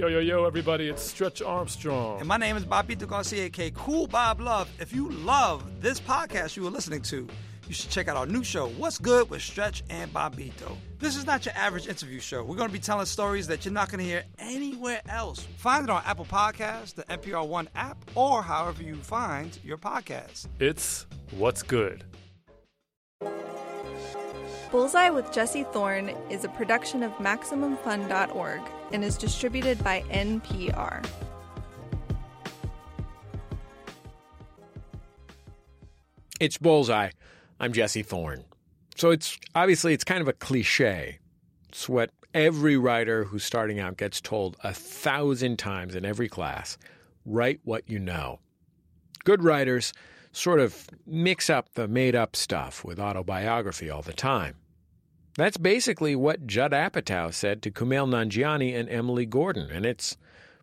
Yo, yo, yo, everybody, it's Stretch Armstrong. And my name is Bobito Garcia, aka Cool Bob Love. If you love this podcast you are listening to, you should check out our new show, What's Good with Stretch and Bobito. This is not your average interview show. We're going to be telling stories that you're not going to hear anywhere else. Find it on Apple Podcasts, the NPR One app, or however you find your podcast. It's What's Good. Bullseye with Jesse Thorne is a production of MaximumFun.org and is distributed by NPR. It's Bullseye. I'm Jesse Thorne. So it's obviously it's kind of a cliche. It's what every writer who's starting out gets told a thousand times in every class. Write what you know. Good writers sort of mix up the made up stuff with autobiography all the time. That's basically what Judd Apatow said to Kumail Nanjiani and Emily Gordon, and it's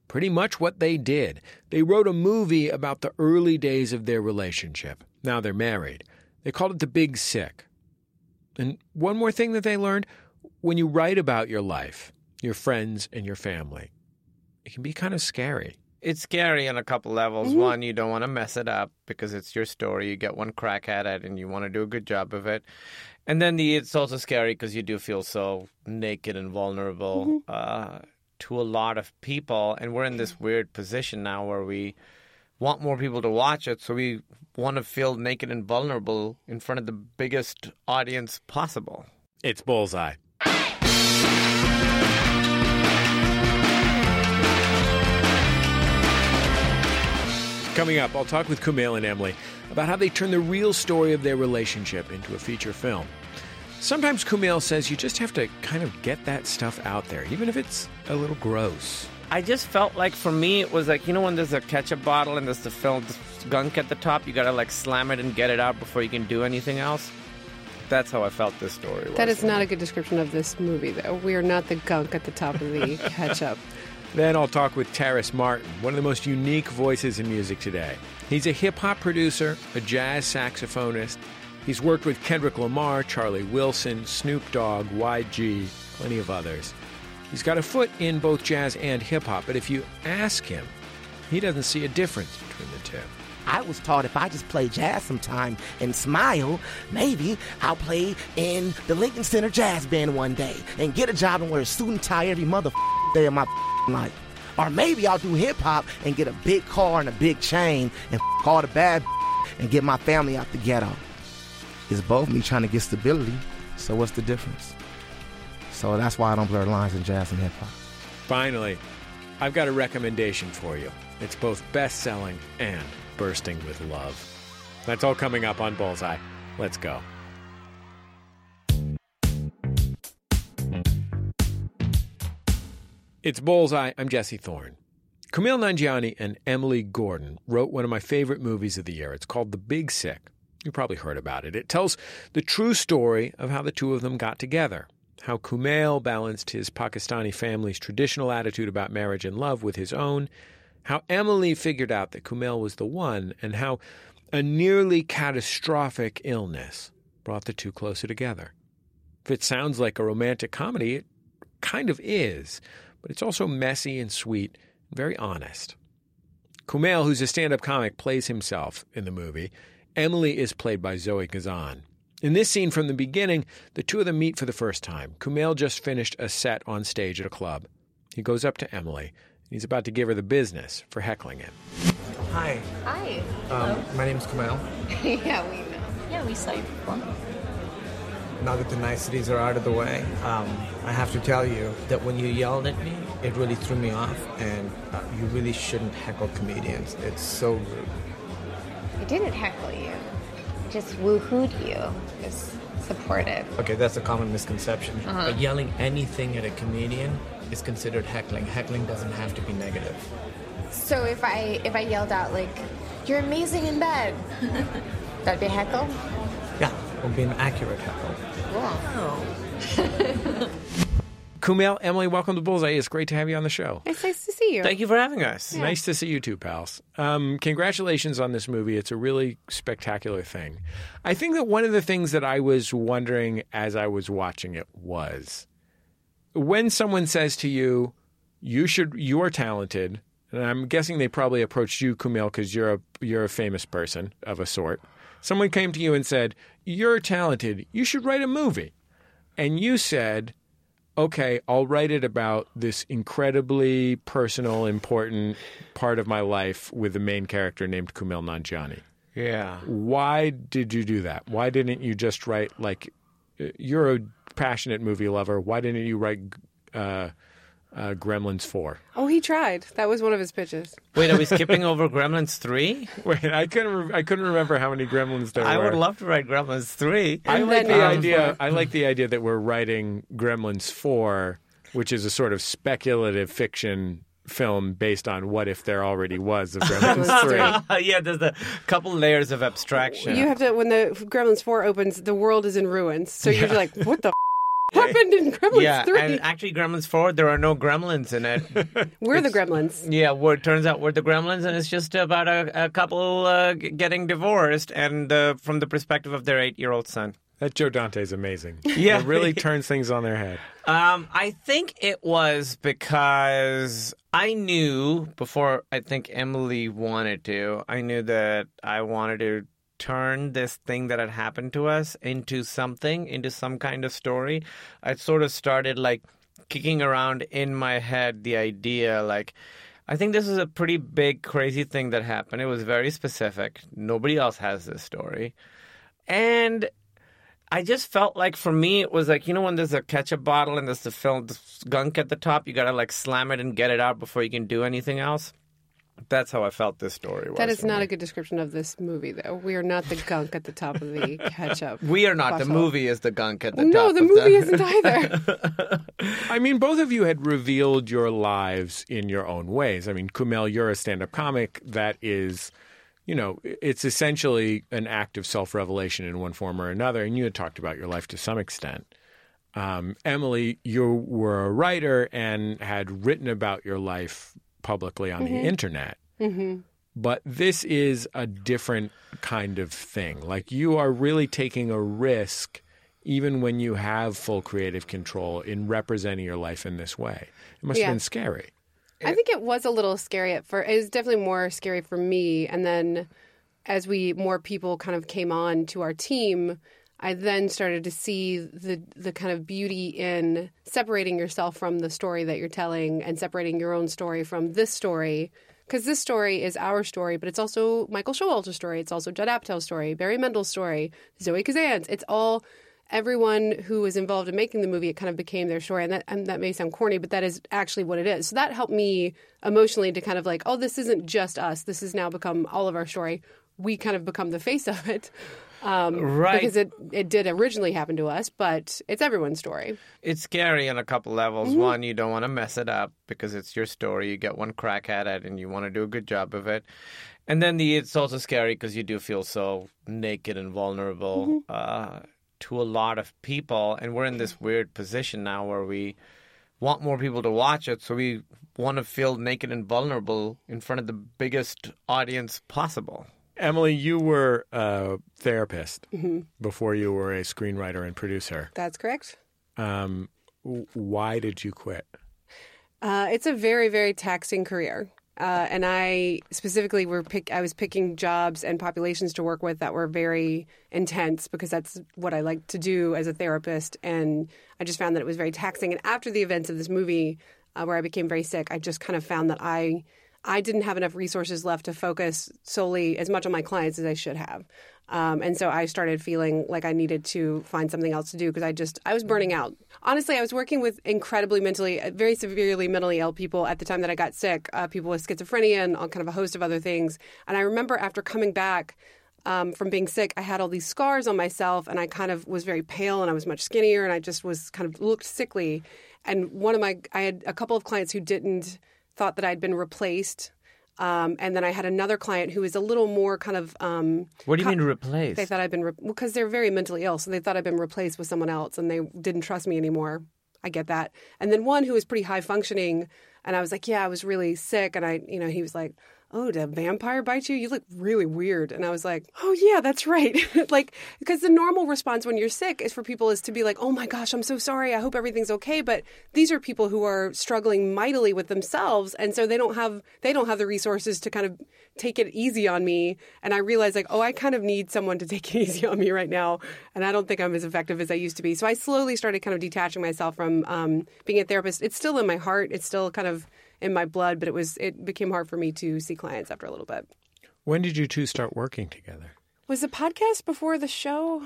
pretty much what they did. They wrote a movie about the early days of their relationship. Now they're married. They called it The Big Sick. And one more thing that they learned when you write about your life, your friends, and your family, it can be kind of scary. It's scary on a couple levels. Mm-hmm. One, you don't want to mess it up because it's your story. You get one crack at it and you want to do a good job of it. And then the, it's also scary because you do feel so naked and vulnerable Mm-hmm. uh, to a lot of people. And we're in this weird position now where we want more people to watch it. So we want to feel naked and vulnerable in front of the biggest audience possible. It's Bullseye. Coming up, I'll talk with Kumail and Emily about how they turn the real story of their relationship into a feature film. Sometimes Kumail says you just have to kind of get that stuff out there, even if it's a little gross. I just felt like for me it was like you know when there's a ketchup bottle and there's the film the gunk at the top, you gotta like slam it and get it out before you can do anything else. That's how I felt this story. That was. is not a good description of this movie, though. We are not the gunk at the top of the ketchup. Then I'll talk with Terrace Martin, one of the most unique voices in music today. He's a hip hop producer, a jazz saxophonist. He's worked with Kendrick Lamar, Charlie Wilson, Snoop Dogg, YG, plenty of others. He's got a foot in both jazz and hip hop, but if you ask him, he doesn't see a difference between the two. I was taught if I just play jazz sometime and smile, maybe I'll play in the Lincoln Center Jazz Band one day and get a job and wear a suit and tie every mother day of my life. Or maybe I'll do hip hop and get a big car and a big chain and all the bad and get my family out the ghetto. It's both me trying to get stability, so what's the difference? So that's why I don't blur lines in jazz and hip hop. Finally, I've got a recommendation for you. It's both best selling and bursting with love. That's all coming up on Bullseye. Let's go. It's Bullseye. I'm Jesse Thorne. Kumail Nanjiani and Emily Gordon wrote one of my favorite movies of the year. It's called The Big Sick. You probably heard about it. It tells the true story of how the two of them got together, how Kumail balanced his Pakistani family's traditional attitude about marriage and love with his own, how Emily figured out that Kumail was the one, and how a nearly catastrophic illness brought the two closer together. If it sounds like a romantic comedy, it kind of is, but it's also messy and sweet very honest. Kumail, who's a stand up comic, plays himself in the movie. Emily is played by Zoe Kazan. In this scene from the beginning, the two of them meet for the first time. Kumail just finished a set on stage at a club. He goes up to Emily, and he's about to give her the business for heckling him. Hi, Hi. um, my name's Kumail. yeah, we know. Yeah, we saw you before. Now that the niceties are out of the way, um, I have to tell you that when you yelled at me, it really threw me off, and uh, you really shouldn't heckle comedians. It's so rude. I didn't heckle you. I just woohooed you. Just supportive. Okay, that's a common misconception. Uh-huh. But yelling anything at a comedian is considered heckling. Heckling doesn't have to be negative. So if I if I yelled out like, "You're amazing in bed," that'd be a heckle. Yeah, it would be an accurate heckle. Cool. Kumail, Emily, welcome to Bullseye. It's great to have you on the show. It's nice to see you. Thank you for having us. Nice to see you too, pals. Um, congratulations on this movie. It's a really spectacular thing. I think that one of the things that I was wondering as I was watching it was when someone says to you, you should you are talented, and I'm guessing they probably approached you, Kumail, because you're a you're a famous person of a sort. Someone came to you and said, "You're talented. You should write a movie," and you said, "Okay, I'll write it about this incredibly personal, important part of my life with the main character named Kumail Nanjiani." Yeah. Why did you do that? Why didn't you just write like uh, you're a passionate movie lover? Why didn't you write uh, uh, Gremlins Four? Oh, he tried. That was one of his pitches. Wait, are we skipping over Gremlins 3? Wait, I couldn't. Re- I couldn't remember how many Gremlins there I were. I would love to write Gremlins 3. I And like then, the um, idea. I like the idea that we're writing Gremlins Four, which is a sort of speculative fiction film based on what if there already was a Gremlins Three. yeah, there's a couple layers of abstraction. You have to when the Gremlins Four opens, the world is in ruins. So you're like, what the f- happened in Gremlins yeah, Three? and actually, Gremlins 4, there are no gremlins in it. We're the Gremlins. yeah, well, it turns out we're the gremlins, and it's just about a, a couple uh, getting divorced, and uh, from the perspective of their eight year old son. That Joe Dante's amazing. Yeah. it really turns things on their head. Um, I think it was because I knew before I think Emily wanted to, I knew that I wanted to turn this thing that had happened to us into something, into some kind of story. I sort of started like kicking around in my head the idea like, I think this is a pretty big, crazy thing that happened. It was very specific. Nobody else has this story. And I just felt like for me it was like you know when there's a ketchup bottle and there's the film gunk at the top you gotta like slam it and get it out before you can do anything else. That's how I felt this story was. That is not me. a good description of this movie, though. We are not the gunk at the top of the ketchup. We are not. The movie is the gunk at the no, top. the of movie isn't either. I mean, both of you had revealed your lives in your own ways. I mean, Kumail, you're a stand-up comic that is, you know, it's essentially an act of self-revelation in one form or another. And you had talked about your life to some extent. Um, Emily, you were a writer and had written about your life publicly on the mm-hmm. internet. Mm-hmm. But this is a different kind of thing. Like you are really taking a risk, even when you have full creative control, in representing your life in this way. It must Yeah. have been scary. I think it was a little scary at first. It was definitely more scary for me. And then as we more people kind of came on to our team, I then started to see the the kind of beauty in separating yourself from the story that you're telling and separating your own story from this story. Because this story is our story, but it's also Michael Showalter's story. It's also Judd Apatow's story, Barry Mendel's story, Zoe Kazan's. It's all everyone who was involved in making the movie. It kind of became their story, and that and that may sound corny, but that is actually what it is. So that helped me emotionally to kind of like, oh, this isn't just us. This has now become all of our story. We kind of become the face of it. Um, Right. Because it, it did originally happen to us, but it's everyone's story. It's scary on a couple levels. Mm-hmm. One, you don't want to mess it up because it's your story. You get one crack at it, and you want to do a good job of it. And then the it's also scary because you do feel so naked and vulnerable Mm-hmm. uh, to a lot of people. And we're in this weird position now where we want more people to watch it, so we want to feel naked and vulnerable in front of the biggest audience possible. Emily, you were a therapist Mm-hmm. before you were a screenwriter and producer. That's correct. Um, why did you quit? Uh, it's a very, very taxing career. Uh, and I specifically were pick. I was picking jobs and populations to work with that were very intense because that's what I like to do as a therapist. And I just found that it was very taxing. And after the events of this movie, uh, where I became very sick, I just kind of found that I I didn't have enough resources left to focus solely as much on my clients as I should have. Um, and so I started feeling like I needed to find something else to do because I just I was burning out. Honestly, I was working with incredibly mentally, uh, very severely mentally ill people at the time that I got sick. Uh, people with schizophrenia and all kind of a host of other things. And I remember after coming back um, from being sick, I had all these scars on myself, and I kind of was very pale, and I was much skinnier, and I just was kind of looked sickly. And one of my, I had a couple of clients who didn't thought that I'd been replaced. Um, and then I had another client who was a little more kind of. Um, What do you co- mean replace? They thought I'd been because they're very mentally ill, so they thought I'd been replaced with someone else, and they didn't trust me anymore. I get that. And then one who was pretty high functioning, and I was like, "Yeah, I was really sick," and I, you know, he was like, oh, did a vampire bite you? You look really weird. And I was like, oh, yeah, that's right. like, because the normal response when you're sick is for people is to be like, oh my gosh, I'm so sorry. I hope everything's okay. But these are people who are struggling mightily with themselves. And so they don't have, they don't have the resources to kind of take it easy on me. And I realized like, oh, I kind of need someone to take it easy on me right now. And I don't think I'm as effective as I used to be. So I slowly started kind of detaching myself from um, being a therapist. It's still in my heart. It's still kind of in my blood, but it was it became hard for me to see clients after a little bit. When did you two start working together? Was the podcast before the show?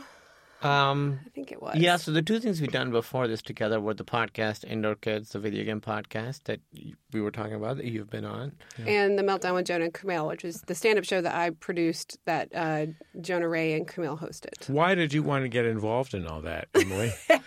Um, I think it was. yeah, so the two things we've done before this together were the podcast Indoor Kids, the video game podcast that we were talking about that you've been on. And the Meltdown with Jonah and Kumail, which is the stand up show that I produced that uh, Jonah Ray and Kumail hosted. Why did you want to get involved in all that, Emily?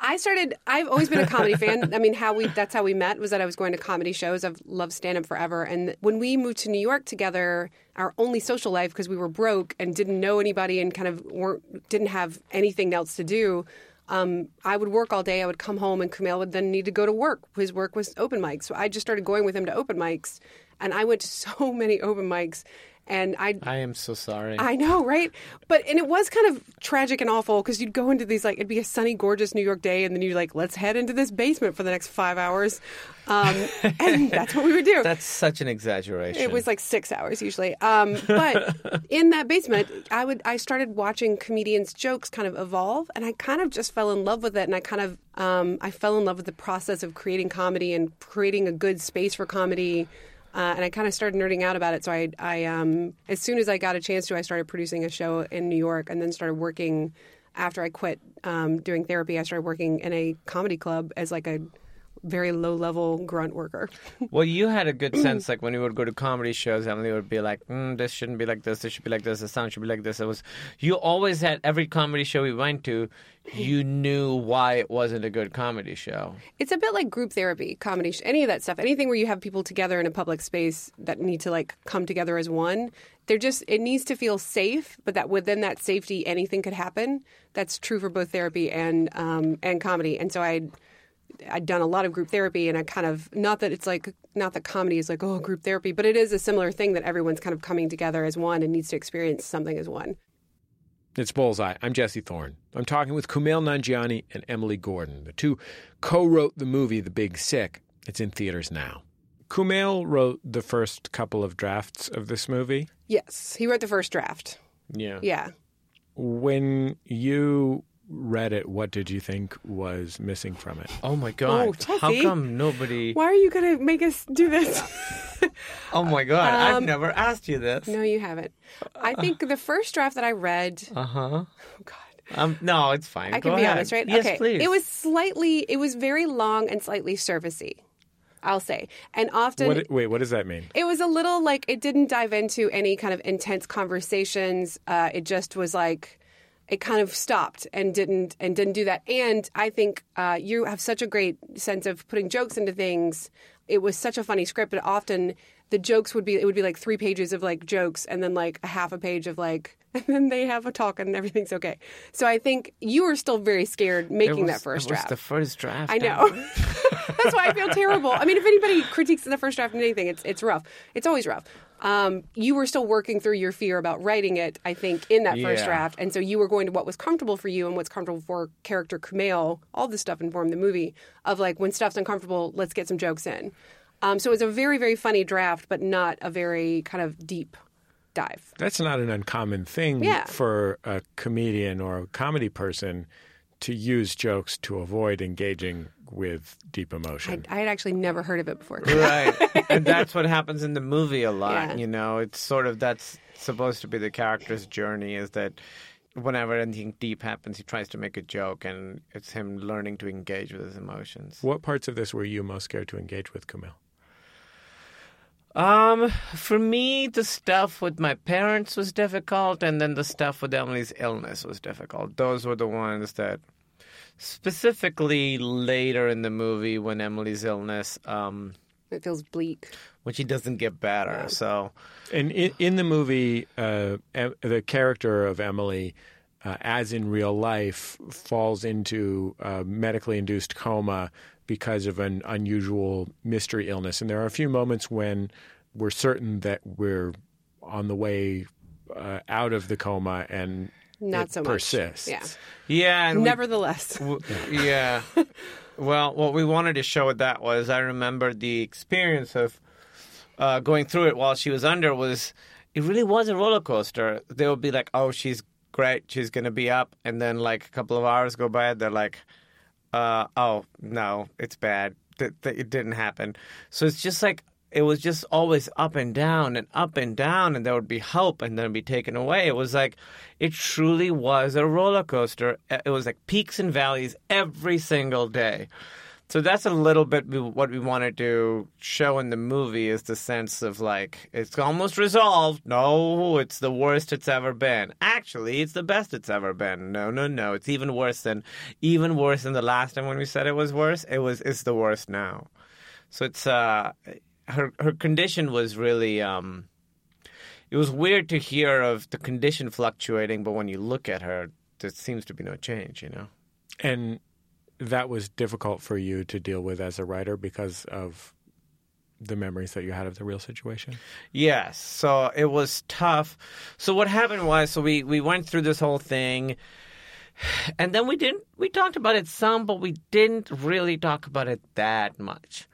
I started. I've always been a comedy fan. I mean, how we that's how we met was that I was going to comedy shows. I've loved stand up forever. And when we moved to New York together, our only social life because we were broke and didn't know anybody and kind of weren't didn't have anything else to do. Um, I would work all day. I would come home, and Kumail would then need to go to work. His work was open mics, so I just started going with him to open mics, and I went to so many open mics. And I I am so sorry. I know, right? But and it was kind of tragic and awful because you'd go into these like it'd be a sunny, gorgeous New York day, and then you're like, let's head into this basement for the next five hours, um, and that's what we would do. That's such an exaggeration. It was like six hours usually. Um, but in that basement, I would I started watching comedians' jokes kind of evolve, and I kind of just fell in love with it. And I kind of um, I fell in love with the process of creating comedy and creating a good space for comedy. Uh, and I kind of started nerding out about it. So I, I um, as soon as I got a chance to, I started producing a show in New York, and then started working. After I quit um, doing therapy, I started working in a comedy club as like a very low level grunt worker. Well, you had a good sense, like when you would go to comedy shows, Emily would be like, mm, "This shouldn't be like this. This should be like this. The sound should be like this." It was you always had every comedy show we went to, you knew why it wasn't a good comedy show. It's a bit like group therapy, comedy, sh- any of that stuff. Anything where you have people together in a public space that need to like come together as one. They're just it needs to feel safe, but that within that safety, anything could happen. That's true for both therapy and um, and comedy. And so I. I'd done a lot of group therapy, and I kind of not that it's like not that comedy is like oh group therapy, but it is a similar thing that everyone's kind of coming together as one and needs to experience something as one. It's Bullseye. I'm Jesse Thorne. I'm talking with Kumail Nanjiani and Emily Gordon. The two co-wrote the movie The Big Sick. It's in theaters now. Kumail wrote the first couple of drafts of this movie. Yes, he wrote the first draft. Yeah. Yeah. When you read it, what did you think was missing from it? Oh my god! Oh, How come nobody? Why are you going to make us do this? Oh my god! I've Um, never asked you this. no, you haven't. I think the first draft that I read, Uh huh. oh God, Um. No, it's fine. I Go can be ahead. honest, right? Yes, okay. please. It was slightly, it was very long and slightly surfacey, I'll say. And often What, wait, what does that mean? it was a little like it didn't dive into any kind of intense conversations. Uh, it just was like it kind of stopped and didn't and didn't do that. And I think uh, you have such a great sense of putting jokes into things. It was such a funny script, but often the jokes would be it would be like three pages of like jokes and then like a half a page of like and then they have a talk and everything's okay. So I think you were still very scared making was- that first it was draft. the first draft. I know. That's why I feel terrible. I mean, if anybody critiques the first draft of anything, it's it's rough. It's always rough. Um, you were still working through your fear about writing it, I think, in that first Yeah. draft, and so you were going to what was comfortable for you and what's comfortable for character Kumail. All this stuff informed the movie of like when stuff's uncomfortable, let's get some jokes in. Um, so it was a very very funny draft, but not a very kind of deep dive. That's not an uncommon thing Yeah. for a comedian or a comedy person to use jokes to avoid engaging with deep emotion. I had actually never heard of it before. right and that's what happens in the movie a lot Yeah. you know it's sort of that's supposed to be the character's journey is that whenever anything deep happens he tries to make a joke and it's him learning to engage with his emotions what parts of this were you most scared to engage with, Kumail? Um for me the stuff with my parents was difficult and then the stuff with emily's illness was difficult. Those were the ones that specifically later in the movie when emily's illness um It feels bleak. when she doesn't get better so. And in, in the movie, uh, em- the character of Emily, uh, as in real life, falls into a medically induced coma because of an unusual mystery illness. And there are a few moments when we're certain that we're on the way uh, out of the coma and Not it so much. persists. Yeah. Yeah, and we- Nevertheless, yeah. well, what we wanted to show with that was I remember the experience of uh, going through it while she was under was it really was a roller coaster. They would be like, "Oh, she's great, she's gonna be up," and then like a couple of hours go by, they're like, uh, "Oh no, it's bad. Th- th- it didn't happen." So it's just like. It was just always up and down and up and down, and there would be hope and then be taken away. It was like, it truly was a roller coaster. It was like peaks and valleys every single day. So that's a little bit what we wanted to show in the movie is the sense of like it's almost resolved. No, it's the worst it's ever been. Actually, it's the best it's ever been. No, no, no, it's even worse than even worse than the last time when we said it was worse. It was it's the worst now. So it's uh her her condition was really um it was weird to hear of the condition fluctuating, but when you look at her, there seems to be no change, you know. And that was difficult for you to deal with as a writer because of the memories that you had of the real situation. Yes. So it was tough. So what happened was, so we we went through this whole thing, and then we didn't. We talked about it some, but we didn't really talk about it that much.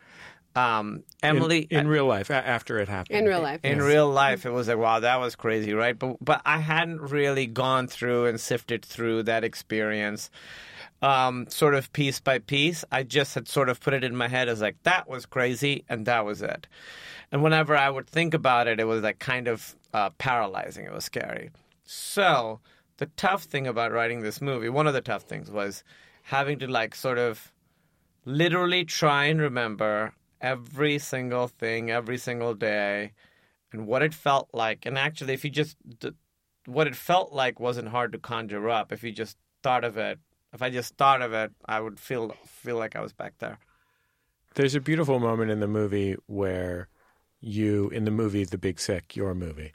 Um, Emily, in, in real life a- after it happened. in real life, in yes. real life, it was like, wow, that was crazy, right? But but I hadn't really gone through and sifted through that experience, um, sort of piece by piece. I just had sort of put it in my head as like that was crazy, and that was it. And whenever I would think about it, it was like kind of uh, paralyzing. It was scary. So the tough thing about writing this movie, one of the tough things was having to like sort of literally try and remember every single thing every single day and what it felt like and actually if you just what it felt like wasn't hard to conjure up if you just thought of it if i just thought of it i would feel feel like i was back there There's a beautiful moment in the movie where you, in the movie The Big Sick, your movie,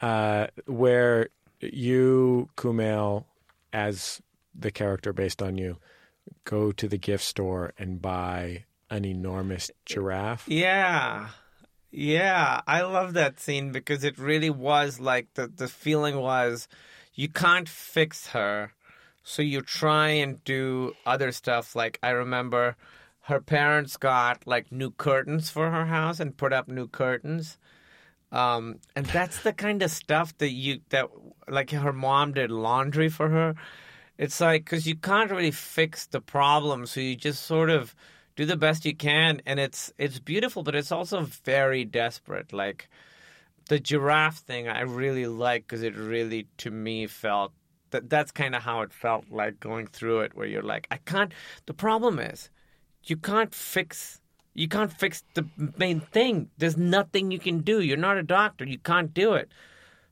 uh, where you, Kumail, as the character based on you, go to the gift store and buy an enormous giraffe. Yeah. Yeah, I love that scene because it really was like the the feeling was you can't fix her. So you try and do other stuff like I remember her parents got like new curtains for her house and put up new curtains. Um, and that's the kind of stuff that you that like her mom did laundry for her. It's like because you can't really fix the problem, so you just sort of do the best you can, and it's it's beautiful, but it's also very desperate. Like the giraffe thing, I really like because it really to me felt that that's kind of how it felt like going through it, where you're like, I can't. The problem is, you can't fix. You can't fix the main thing. There's nothing you can do. You're not a doctor. You can't do it.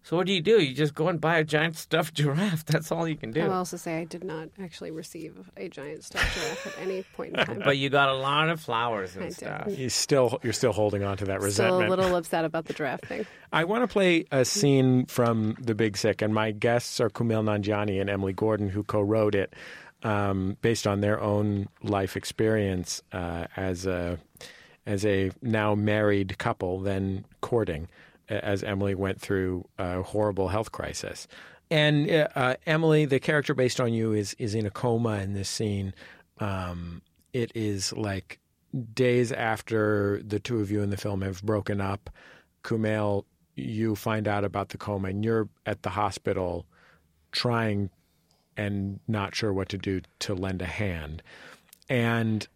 So what do you do? You just go and buy a giant stuffed giraffe. That's all you can do. I will also say I did not actually receive a giant stuffed giraffe at any point in time. But you got a lot of flowers and I did. stuff. You still, you're still holding on to that Still resentment. a little upset about the giraffe thing. I want to play a scene from The Big Sick, and my guests are Kumail Nanjiani and Emily Gordon, who co-wrote it, um, based on their own life experience uh, as a as a now married couple, then courting, a- as Emily went through a horrible health crisis. And uh, uh, Emily, the character based on you, is is in a coma in this scene. Um, it is like days after the two of you in the film have broken up. Kumail, you find out about the coma, and you're at the hospital trying and not sure what to do to lend a hand. And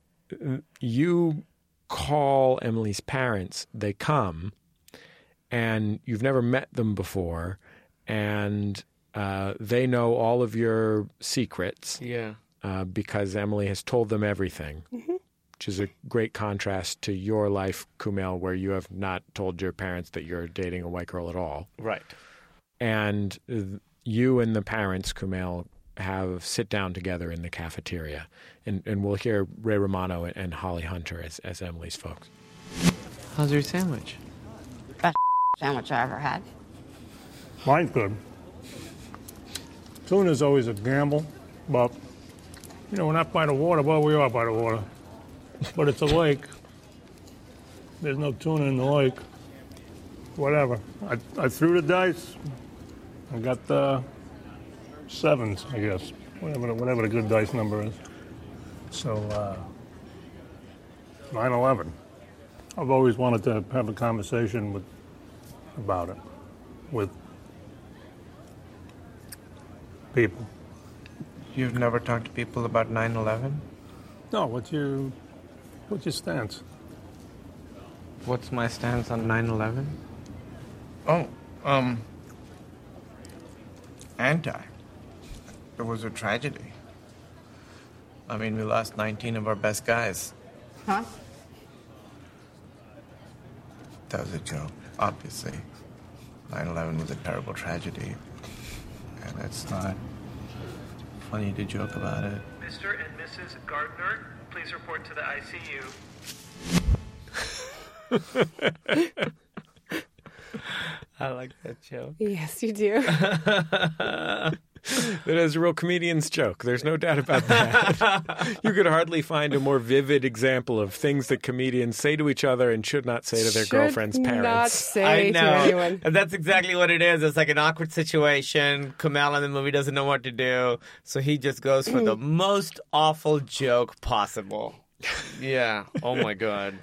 you call Emily's parents, they come, and you've never met them before, and uh, they know all of your secrets Yeah. uh, because Emily has told them everything, which is a great contrast to your life, Kumail, where you have not told your parents that you're dating a white girl at all. Right. And uh, you and the parents, Kumail, have sit down together in the cafeteria, and, and we'll hear Ray Romano and, and Holly Hunter as, as Emily's folks. How's your sandwich? Sandwich I ever had. Mine's good. Tuna's always a gamble, but you know, we're not by the water. Well, we are by the water, but it's a lake. There's no tuna in the lake. whatever. I, I threw the dice. I got the sevens, I guess, whatever the, whatever the good dice number is. So, uh, 9/11. I've always wanted to have a conversation with about it with people. You've never talked to people about 9 11? No, what's your what's your stance? What's my stance on 9 11? Oh, um, anti. It was a tragedy. I mean, we lost 19 of our best guys. Huh? That was a joke, obviously. 9 11 was a terrible tragedy. And it's not funny to joke about it. Mr. and Mrs. Gardner, please report to the ICU. I like that joke. Yes, you do. That is a real comedian's joke. There's no doubt about that. you could hardly find a more vivid example of things that comedians say to each other and should not say to their Should girlfriend's not parents. say I to anyone. And that's exactly what it is. It's like an awkward situation. Kumail in the movie doesn't know what to do. So he just goes for the most awful joke possible. Yeah. Oh my God.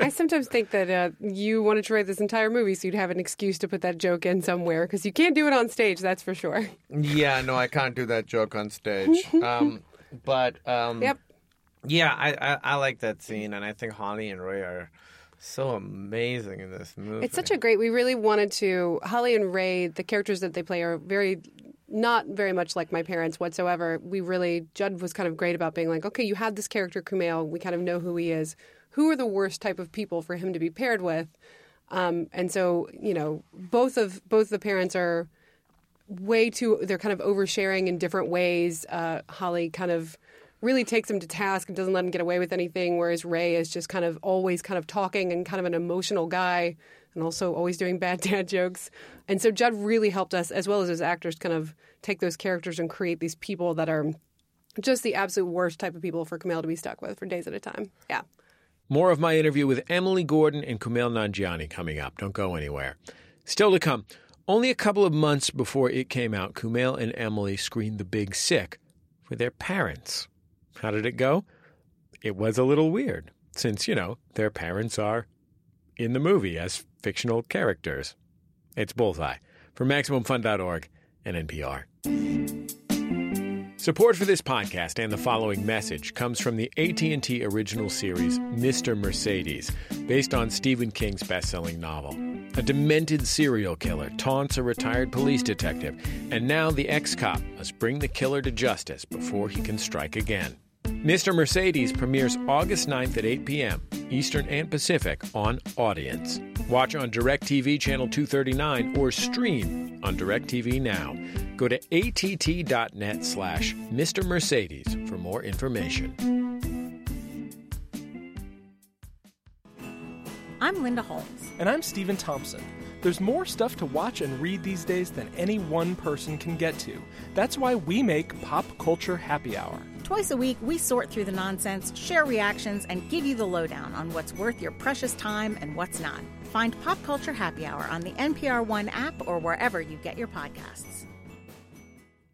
I sometimes think that uh, you wanted to write this entire movie so you'd have an excuse to put that joke in somewhere because you can't do it on stage, that's for sure. Yeah, no, I can't do that joke on stage. Um, but um, Yep. yeah, I, I I like that scene, and I think Holly and Ray are so amazing in this movie. It's such a great. We really wanted to. Holly and Ray, the characters that they play are very, not very much like my parents whatsoever. We really Judd was kind of great about being like, okay, you have this character Kumail. We kind of know who he is. Who are the worst type of people for him to be paired with? Um, and so you know, both of both the parents are way too. They're kind of oversharing in different ways. Uh, Holly kind of really takes him to task and doesn't let him get away with anything, whereas Ray is just kind of always kind of talking and kind of an emotional guy and also always doing bad dad jokes. And so Judd really helped us, as well as his actors, kind of take those characters and create these people that are just the absolute worst type of people for Kumail to be stuck with for days at a time. Yeah. More of my interview with Emily Gordon and Kumail Nanjiani coming up. Don't go anywhere. Still to come. Only a couple of months before it came out, Kumail and Emily screened The Big Sick for their parents. How did it go? It was a little weird, since, you know, their parents are in the movie as fictional characters. It's Bullseye from MaximumFun.org and NPR. Support for this podcast and the following message comes from the AT&T original series Mr. Mercedes, based on Stephen King's best-selling novel. A demented serial killer taunts a retired police detective, and now the ex-cop must bring the killer to justice before he can strike again. Mr. Mercedes premieres August 9th at 8 p.m. Eastern and Pacific on Audience. Watch on DirecTV Channel 239 or stream on DirecTV Now. Go to att.net slash Mr. Mercedes for more information. I'm Linda Holmes. And I'm Stephen Thompson. There's more stuff to watch and read these days than any one person can get to. That's why we make Pop Culture Happy Hour. Twice a week, we sort through the nonsense, share reactions, and give you the lowdown on what's worth your precious time and what's not. Find Pop Culture Happy Hour on the NPR One app or wherever you get your podcasts.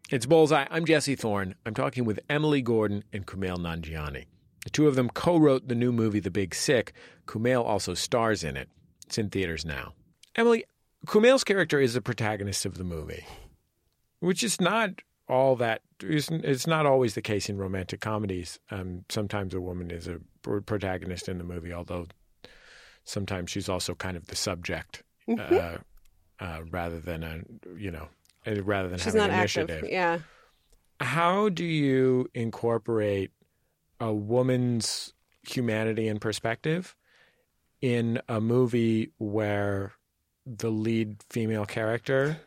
It's Bullseye. I'm Jesse Thorne. I'm talking with Emily Gordon and Kumail Nanjiani. The two of them co-wrote the new movie The Big Sick. Kumail also stars in it. It's in theaters now. Emily, Kumail's character is the protagonist of the movie, which is not all that. It's not always the case in romantic comedies. Um, sometimes a woman is a protagonist in the movie, although sometimes she's also kind of the subject uh, uh, rather than a you know uh, rather than She's having not initiative. active. Yeah. How do you incorporate a woman's humanity and perspective in a movie where the lead female character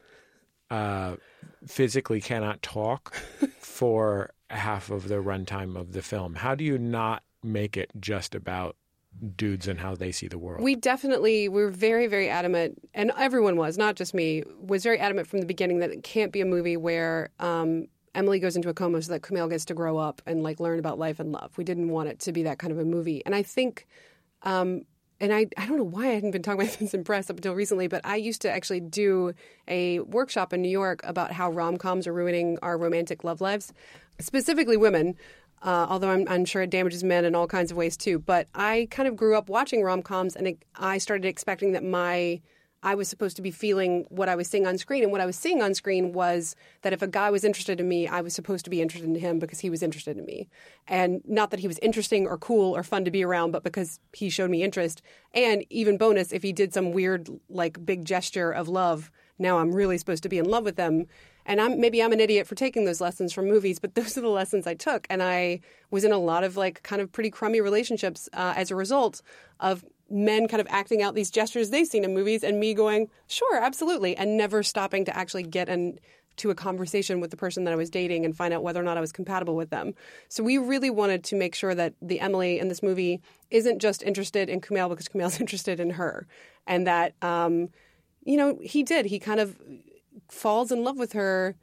uh, physically cannot talk for half of the runtime of the film? How do you not make it just about dudes and how they see the world? We definitely we were very very adamant, and everyone was not just me was very adamant from the beginning that it can't be a movie where um, Emily goes into a coma so that Kumail gets to grow up and like learn about life and love. We didn't want it to be that kind of a movie, and I think um, and I, I don't know why I hadn't been talking about this in press up until recently, but I used to actually do a workshop in New York about how rom coms are ruining our romantic love lives, specifically women. Uh, although I'm, I'm sure it damages men in all kinds of ways too. But I kind of grew up watching rom coms, and it, I started expecting that my I was supposed to be feeling what I was seeing on screen. And what I was seeing on screen was that if a guy was interested in me, I was supposed to be interested in him because he was interested in me. And not that he was interesting or cool or fun to be around, but because he showed me interest. And even bonus, if he did some weird, like, big gesture of love, now I'm really supposed to be in love with them. And I'm maybe I'm an idiot for taking those lessons from movies, but those are the lessons I took. And I was in a lot of like kind of pretty crummy relationships uh, as a result of men kind of acting out these gestures they've seen in movies and me going, sure, absolutely, and never stopping to actually get an to a conversation with the person that I was dating and find out whether or not I was compatible with them. So we really wanted to make sure that the Emily in this movie isn't just interested in Kumail because Kumail's interested in her, and that um, you know he did. He kind of falls in love with her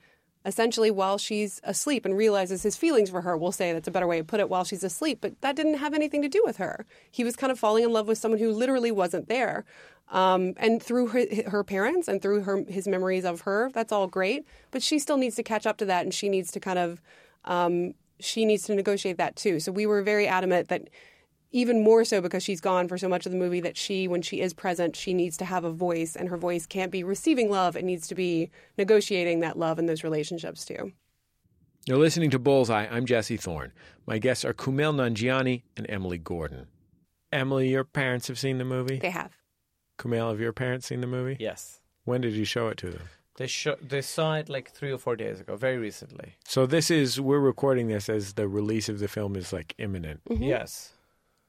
essentially while she's asleep and realizes his feelings for her. We'll say that's a better way to put it while she's asleep, but that didn't have anything to do with her. He was kind of falling in love with someone who literally wasn't there. Um, and through her, her parents and through her, his memories of her, that's all great. But she still needs to catch up to that and she needs to kind of, um, she needs to negotiate that too. So we were very adamant that even more so because she's gone for so much of the movie that she when she is present she needs to have a voice and her voice can't be receiving love it needs to be negotiating that love in those relationships too You're listening to Bullseye. I'm Jesse Thorne. My guests are Kumail Nanjiani and Emily Gordon. Emily, your parents have seen the movie? they have Kumail, have your parents seen the movie? Yes. When did you show it to them? They show, they saw it like three or four days ago, very recently. So this is we're recording this as the release of the film is like imminent. Mm-hmm. Yes.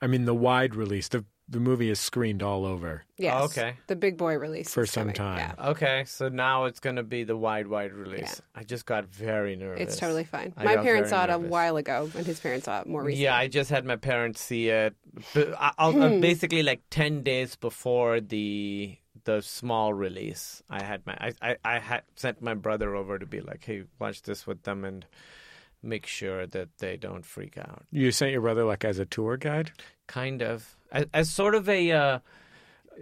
I mean the wide release. The the movie is screened all over yes Oh, okay. the big boy release for is some coming. time. yeah. Okay, so now it's going to be the wide, wide release. Yeah. I just got very nervous. it's totally fine I my parents saw it a while ago and his parents saw it more recently Yeah, I just had my parents see it. But I- I'll, Hmm. uh, basically like ten days before the the small release. I had my I, I, I had sent my brother over to be like, hey, watch this with them and make sure that they don't freak out. You sent your brother like as a tour guide? Kind of as, as sort of a uh,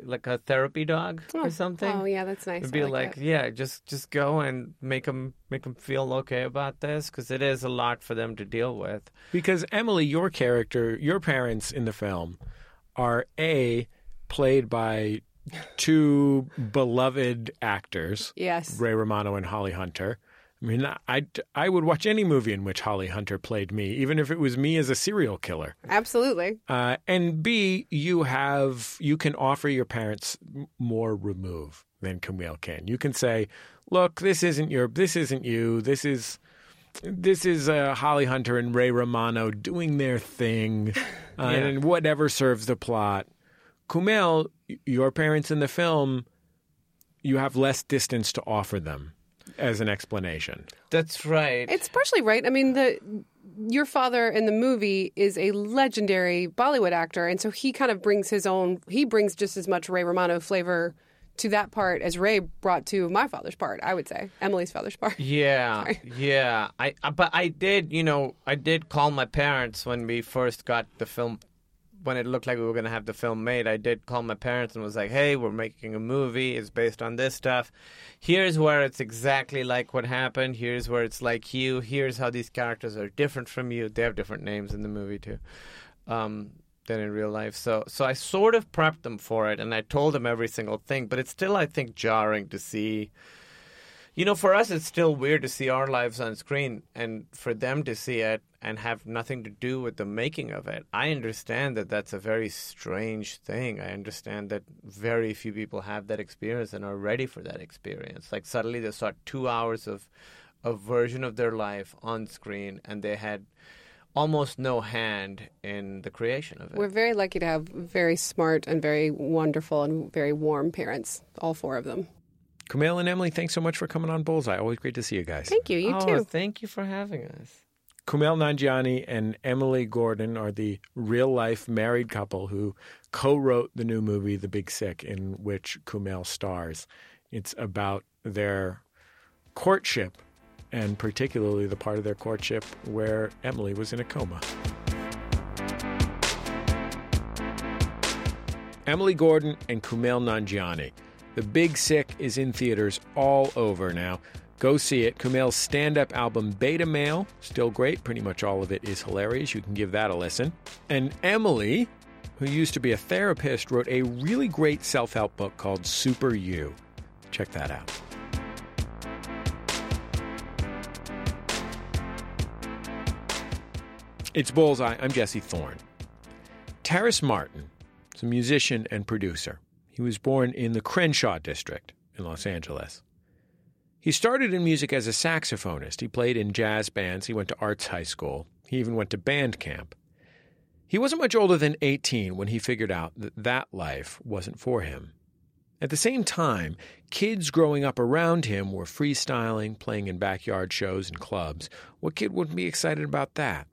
like a therapy dog or something. oh yeah that's nice It'd I be like like, that. yeah, just just go and make them make them feel okay about this because it is a lot for them to deal with. Because Emily, your character, your parents in the film are a played by two beloved actors, yes Ray Romano and Holly Hunter. I mean, I, I would watch any movie in which Holly Hunter played me, even if it was me as a serial killer. absolutely Uh, and B, you have you can offer your parents more remove than Kumail can. You can say, "Look, this isn't your, this isn't you. This is." This is uh, Holly Hunter and Ray Romano doing their thing, uh, Yeah. and whatever serves the plot. Kumail, your parents in the film, you have less distance to offer them as an explanation. That's right. It's partially right. I mean, the your father in the movie is a legendary Bollywood actor, and so he kind of brings his own. He brings just as much Ray Romano flavor to that part as Ray brought to my father's part. I would say Emily's father's part. Yeah, Sorry. yeah. I, I but I did, you know, I did call my parents when we first got the film. When it looked like we were going to have the film made, I did call my parents and was like, "Hey, we're making a movie. It's based on this stuff. Here's where it's exactly like what happened. Here's where it's like you. Here's how these characters are different from you. They have different names in the movie too, um, than in real life. So, so I sort of prepped them for it, and I told them every single thing. But it's still, I think, jarring to see. You know, for us, it's still weird to see our lives on screen, and for them to see it and have nothing to do with the making of it. I understand that that's a very strange thing. I understand that very few people have that experience and are ready for that experience. Like suddenly they saw two hours of a version of their life on screen, and they had almost no hand in the creation of it. We're very lucky to have very smart and very wonderful and very warm parents, all four of them. Kumail and Emily, thanks so much for coming on Bullseye. Always great to see you guys. Thank you. You oh, too. thank you for having us. Kumail Nanjiani and Emily Gordon are the real life married couple who co wrote the new movie, The Big Sick, in which Kumail stars. It's about their courtship, and particularly the part of their courtship where Emily was in a coma. Emily Gordon and Kumail Nanjiani. The Big Sick is in theaters all over now. Go see it. Kumail's stand up album Beta Male, still great. Pretty much all of it is hilarious. You can give that a listen. And Emily, who used to be a therapist, wrote a really great self help book called Super You. Check that out. It's Bullseye. I'm Jesse Thorne. Terrace Martin is a musician and producer. He was born in the Crenshaw district in Los Angeles. He started in music as a saxophonist. He played in jazz bands. He went to arts high school. He even went to band camp. He wasn't much older than 18 when he figured out that that life wasn't for him. At the same time, kids growing up around him were freestyling, playing in backyard shows and clubs. What kid wouldn't be excited about that?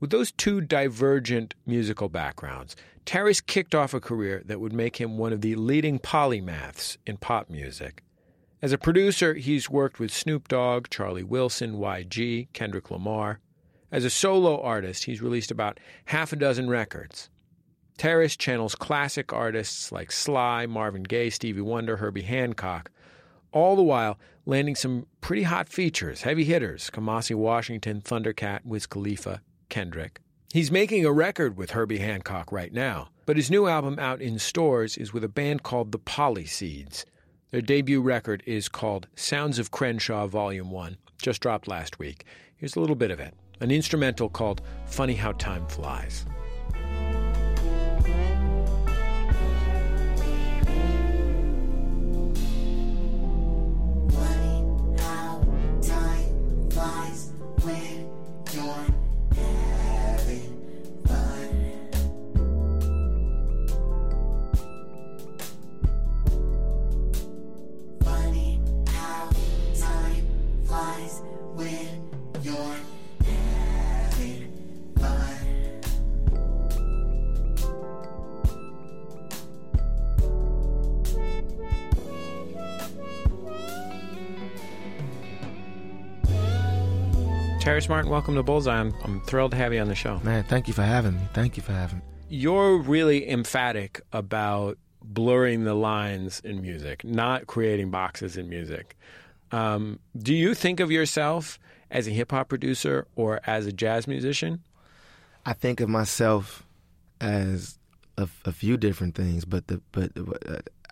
With those two divergent musical backgrounds, Terrace kicked off a career that would make him one of the leading polymaths in pop music. As a producer, he's worked with Snoop Dogg, Charlie Wilson, YG, Kendrick Lamar. As a solo artist, he's released about half a dozen records. Terrace channels classic artists like Sly, Marvin Gaye, Stevie Wonder, Herbie Hancock, all the while landing some pretty hot features, heavy hitters Kamasi Washington, Thundercat, Wiz Khalifa, Kendrick. He's making a record with Herbie Hancock right now, but his new album out in stores is with a band called the Pollyseeds. Their debut record is called Sounds of Crenshaw Volume 1, just dropped last week. Here's a little bit of it an instrumental called Funny How Time Flies. Martin, welcome to Bullseye. I'm, I'm thrilled to have you on the show. Man, thank you for having me. Thank you for having me. You're really emphatic about blurring the lines in music, not creating boxes in music. Um, do you think of yourself as a hip hop producer or as a jazz musician? I think of myself as a, a few different things, but the but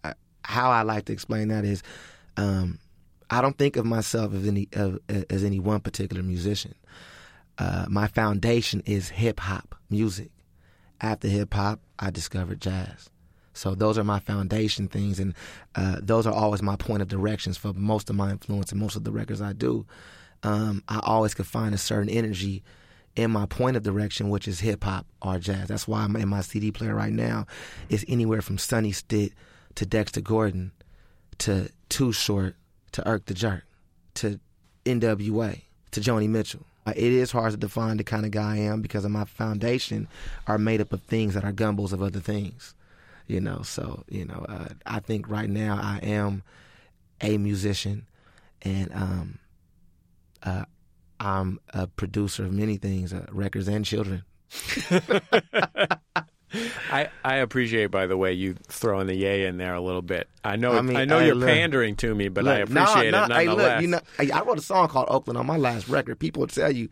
uh, how I like to explain that is, um, I don't think of myself as any uh, as any one particular musician. Uh, my foundation is hip hop music. After hip hop, I discovered jazz. So those are my foundation things, and uh, those are always my point of directions for most of my influence and most of the records I do. Um, I always could find a certain energy in my point of direction, which is hip hop or jazz. That's why I'm in my CD player right now. It's anywhere from Sonny Stitt to Dexter Gordon to Too Short to Irk the Jerk to NWA to Joni Mitchell. Uh, it is hard to define the kind of guy I am because of my foundation are made up of things that are gumbles of other things. You know, so you know, uh, I think right now I am a musician, and um, uh, I'm a producer of many things, uh, records and children. I, I appreciate, by the way, you throwing the yay in there a little bit. I know I, mean, I know hey, you're look. pandering to me, but Look, I appreciate nah, it nah, hey, nonetheless. look, you know, hey, I wrote a song called Oakland on my last record. People would tell you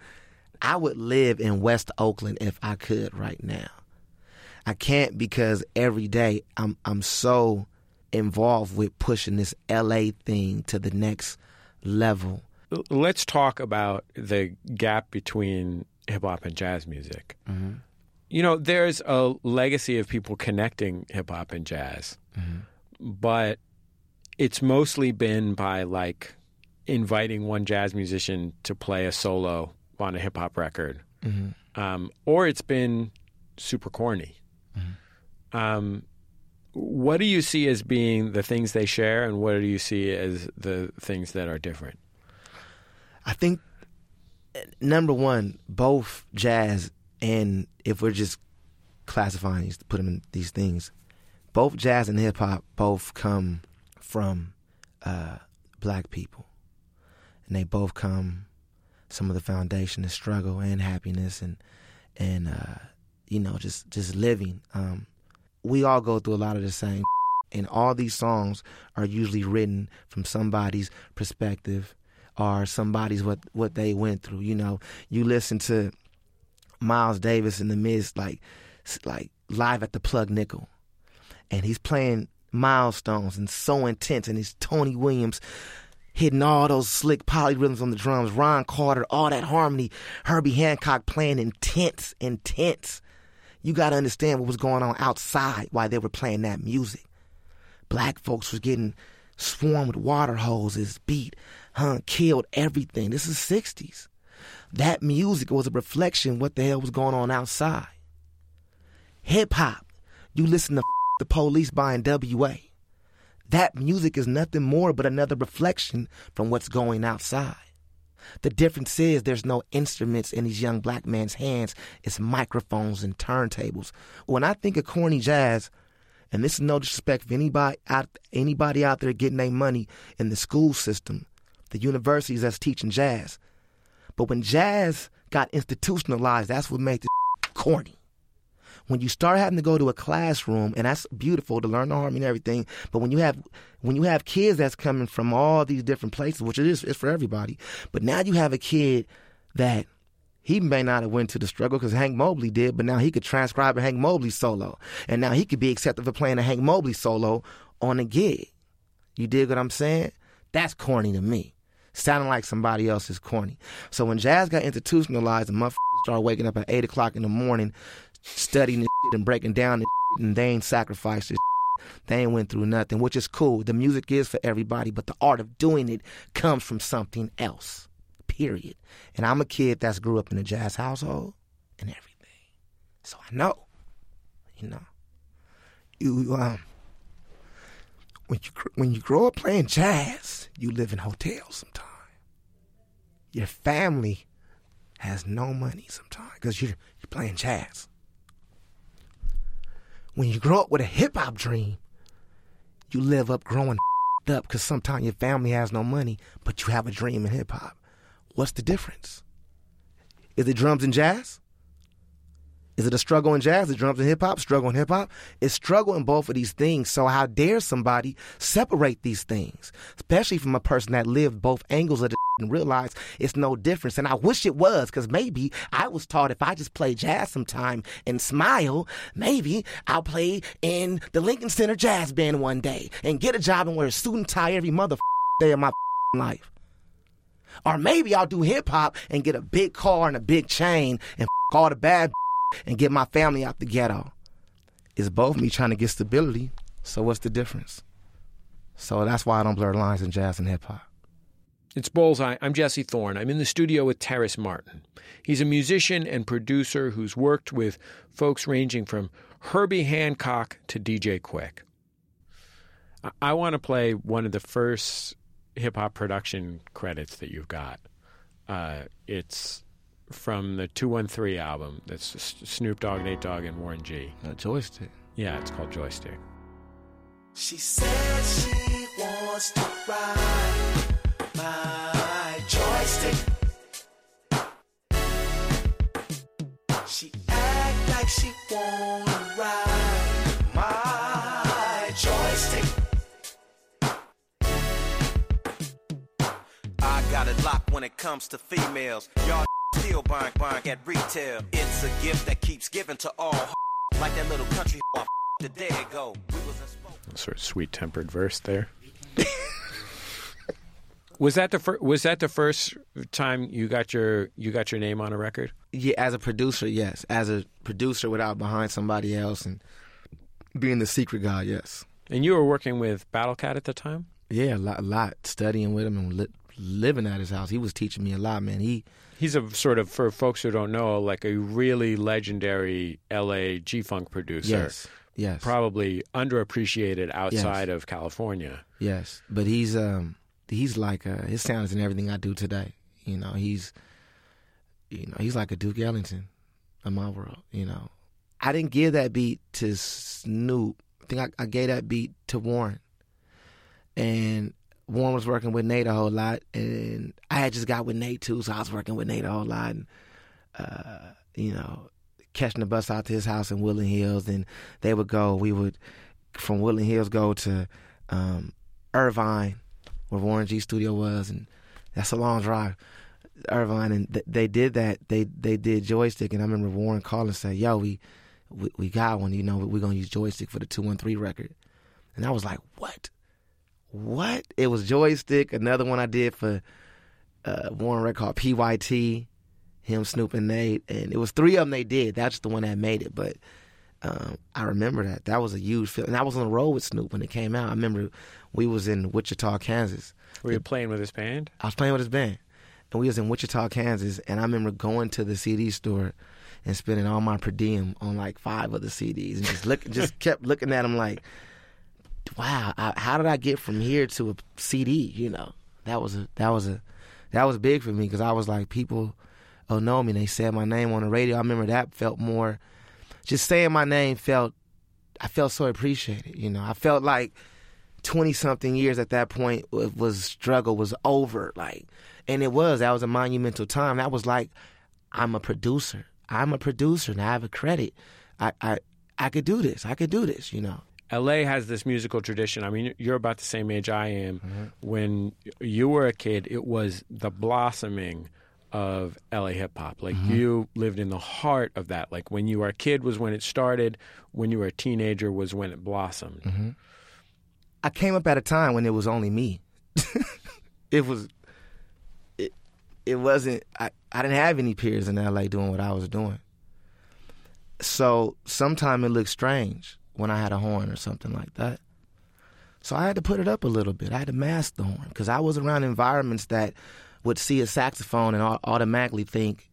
I would live in West Oakland if I could right now. I can't because every day I'm I'm so involved with pushing this LA thing to the next level. Let's talk about the gap between hip hop and jazz music. Mhm. You know, there's a legacy of people connecting hip hop and jazz, but it's mostly been by like inviting one jazz musician to play a solo on a hip hop record, Mhm. um, or it's been super corny. Um, what do you see as being the things they share, and what do you see as the things that are different? I think uh, number one, both jazz and if we're just classifying these, put them in these things, both jazz and hip hop both come from uh, black people, and they both come some of the foundation of struggle and happiness and and uh, you know just just living. Um, we all go through a lot of the same. And all these songs are usually written from somebody's perspective or somebody's what what they went through. You know, you listen to Miles Davis in the midst, like like live at the Plug Nickel, and he's playing milestones and so intense, and it's Tony Williams hitting all those slick polyrhythms on the drums, Ron Carter, all that harmony, Herbie Hancock playing intense, intense. You got to understand what was going on outside while they were playing that music. Black folks was getting swarmed with water hoses, beat, huh, killed everything. This is 60s. That music was a reflection what the hell was going on outside. Hip hop, you listen to the police buying WA. That music is nothing more but another reflection from what's going outside. The difference is there's no instruments in these young black men's hands. It's microphones and turntables. When I think of corny jazz, and this is no disrespect for anybody out anybody out there getting their money in the school system, the universities that's teaching jazz. But when jazz got institutionalized, that's what made this corny when you start having to go to a classroom, and that's beautiful to learn the harmony and everything, but when you have when you have kids that's coming from all these different places, which it is it's for everybody, but now you have a kid that he may not have went to the struggle because Hank Mobley did, but now he could transcribe a Hank Mobley solo, and now he could be accepted for playing a Hank Mobley solo on a gig. You dig what I'm saying? That's corny to me. Sounding like somebody else is corny. So when jazz got institutionalized and motherfuckers started waking up at eight o'clock in the morning studying this shit and breaking down this shit, and they ain't sacrificed this shit. They ain't went through nothing, which is cool. The music is for everybody, but the art of doing it comes from something else. Period. And I'm a kid that's grew up in a jazz household and everything, so I know. You know, you um, when you when you grow up playing jazz, you live in hotels sometimes. Your family has no money sometimes because you're, you're playing jazz when you grow up with a hip hop dream, you live up growing up because sometimes your family has no money, but you have a dream in hip hop. What's the difference? Is it drums and jazz? Is it a struggle in jazz? Is drums and hip hop? Struggle in hip hop? It's struggle in both of these things. So how dare somebody separate these things, especially from a person that lived both angles of the and realize it's no difference. And I wish it was, because maybe I was taught if I just play jazz sometime and smile, maybe I'll play in the Lincoln Center Jazz Band one day and get a job and wear a suit and tie every mother day of my life. Or maybe I'll do hip hop and get a big car and a big chain and all the bad and get my family out the ghetto. It's both me trying to get stability. So what's the difference? So that's why I don't blur lines in jazz and hip hop. It's Bullseye. I'm Jesse Thorne. I'm in the studio with Terrace Martin. He's a musician and producer who's worked with folks ranging from Herbie Hancock to DJ Quik. I want to play one of the first hip hop production credits that you've got. Uh, it's from the 213 album. That's Snoop Dogg, Nate Dogg, and Warren G. A joystick. Yeah, it's called Joystick. She said she wants to ride my joystick. She act like she wanna ride my joystick. I got it locked when it comes to females. Y'all still buying, buying at retail. It's a gift that keeps giving to all. Like that little country the day ago. We was Sort of sweet tempered verse there. Was that the fir- was that the first time you got your you got your name on a record? Yeah, as a producer, yes. As a producer without behind somebody else and being the secret guy, yes. And you were working with Battle Cat at the time? Yeah, a lot, a lot studying with him and li- living at his house. He was teaching me a lot, man. He He's a sort of for folks who don't know, like a really legendary LA G funk producer. Yes. Yes. Probably underappreciated outside yes. of California. Yes. But he's um he's like uh, his sound is in everything I do today. You know, he's you know, he's like a Duke Ellington in my world, you know. I didn't give that beat to Snoop. I think I, I gave that beat to Warren. And Warren was working with Nate a whole lot, and I had just got with Nate too, so I was working with Nate a whole lot. And, uh, you know, catching the bus out to his house in Woodland Hills, and they would go. We would from Woodland Hills go to um, Irvine, where Warren G Studio was, and that's a long drive. Irvine, and th- they did that. They they did joystick, and I remember Warren calling and saying, "Yo, we, we we got one. You know, we're gonna use joystick for the two one three record." And I was like, "What? What?" It was joystick. Another one I did for uh, Warren record called PYT. Him, Snoop, and Nate, and it was three of them. They did. That's the one that made it, but. Um, I remember that. That was a huge film. And I was on the road with Snoop when it came out. I remember we was in Wichita, Kansas. Were you playing with his band? I was playing with his band. And we was in Wichita, Kansas, and I remember going to the CD store and spending all my per diem on like five of the CDs and just look, just kept looking at them like, wow, I, how did I get from here to a CD? You know, that was a that was a that was big for me because I was like, people oh know me. They said my name on the radio. I remember that felt more, just saying my name felt, I felt so appreciated. You know, I felt like twenty something years at that point was, struggle was over. Like and it was. That was a monumental time. That was like, I'm a producer. I'm a producer, and I have a credit. I, I, I could do this. I could do this. You know. LA has this musical tradition. I mean, you're about the same age I am. When you were a kid, it was the blossoming of LA hip hop. Like Mhm. you lived in the heart of that. Like when you were a kid was when it started. When you were a teenager was when it blossomed. hmm I came up at a time when it was only me. it was. It, it wasn't. I, I didn't have any peers in LA doing what I was doing. So sometimes it looked strange when I had a horn or something like that. So I had to put it up a little bit. I had to mask the horn because I was around environments that would see a saxophone and automatically think,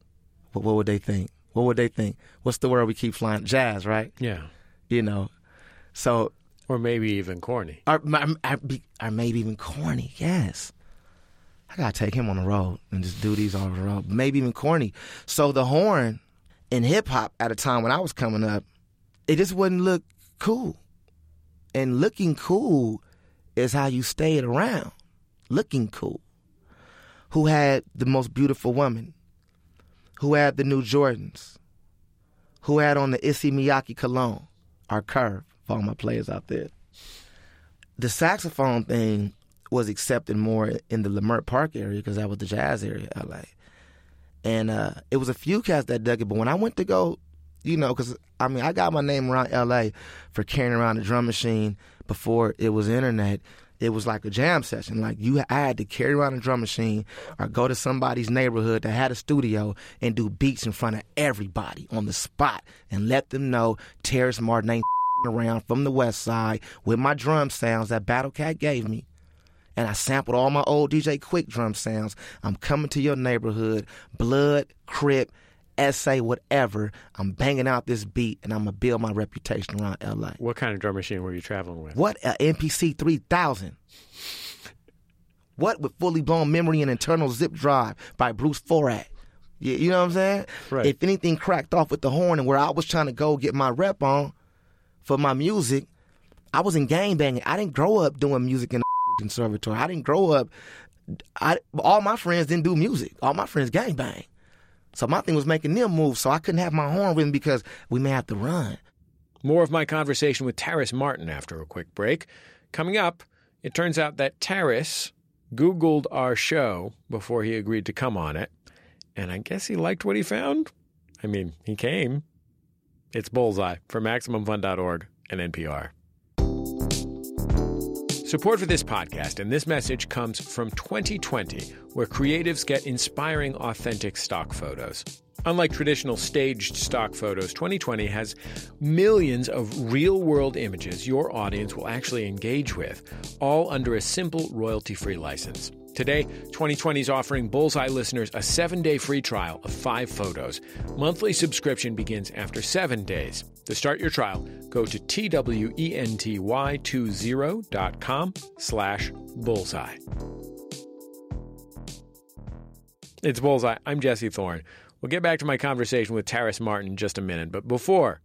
what, what would they think? What would they think? What's the word we keep flying? Jazz, right? Yeah. You know, so or maybe even corny, or, or, or maybe even corny. Yes, I gotta take him on the road and just do these all over the road. Maybe even corny. So the horn in hip hop at a time when I was coming up, it just wouldn't look cool. And looking cool is how you stayed around. Looking cool. Who had the most beautiful woman? Who had the new Jordans? Who had on the Issey Miyake cologne? Our curve for all my players out there. The saxophone thing was accepted more in the Leimert Park area because that was the jazz area, LA. And uh, it was a few cats that dug it. But when I went to go, you know, because I mean, I got my name around LA for carrying around a drum machine before it was internet. It was like a jam session. Like you, I had to carry around a drum machine or go to somebody's neighborhood that had a studio and do beats in front of everybody on the spot and let them know Terrace Martin ain't around from the west side with my drum sounds that Battle Cat gave me and I sampled all my old DJ Quik drum sounds. I'm coming to your neighborhood, Blood, Crip, SA, whatever. I'm banging out this beat, and I'm gonna build my reputation around LA. What kind of drum machine were you traveling with? What uh, a MPC 3000. What with fully blown memory and internal zip drive by Bruce Forat. You, you know what I'm saying? Right. If anything cracked off with the horn and where I was trying to go get my rep on for my music, I was in gang banging. I didn't grow up doing music in the conservatory. I didn't grow up. I all my friends didn't do music. All my friends gang bang. So my thing was making them move. So I couldn't have my horn with because we may have to run. More of my conversation with Terrace Martin after a quick break. Coming up, it turns out that Terrace Googled our show before he agreed to come on it, and I guess he liked what he found. I mean, he came. It's Bullseye for MaximumFun.org and NPR. Support for this podcast and this message comes from 2020, where creatives get inspiring, authentic stock photos. Unlike traditional staged stock photos, 2020 has millions of real world images your audience will actually engage with, all under a simple royalty free license. Today, 2020 is offering Bullseye listeners a seven day free trial of five photos. Monthly subscription begins after seven days. To start your trial, go to E twenty20.com slash bullseye. It's Bullseye. I'm Jesse Thorne. We'll get back to my conversation with Terrace Martin in just a minute, but before,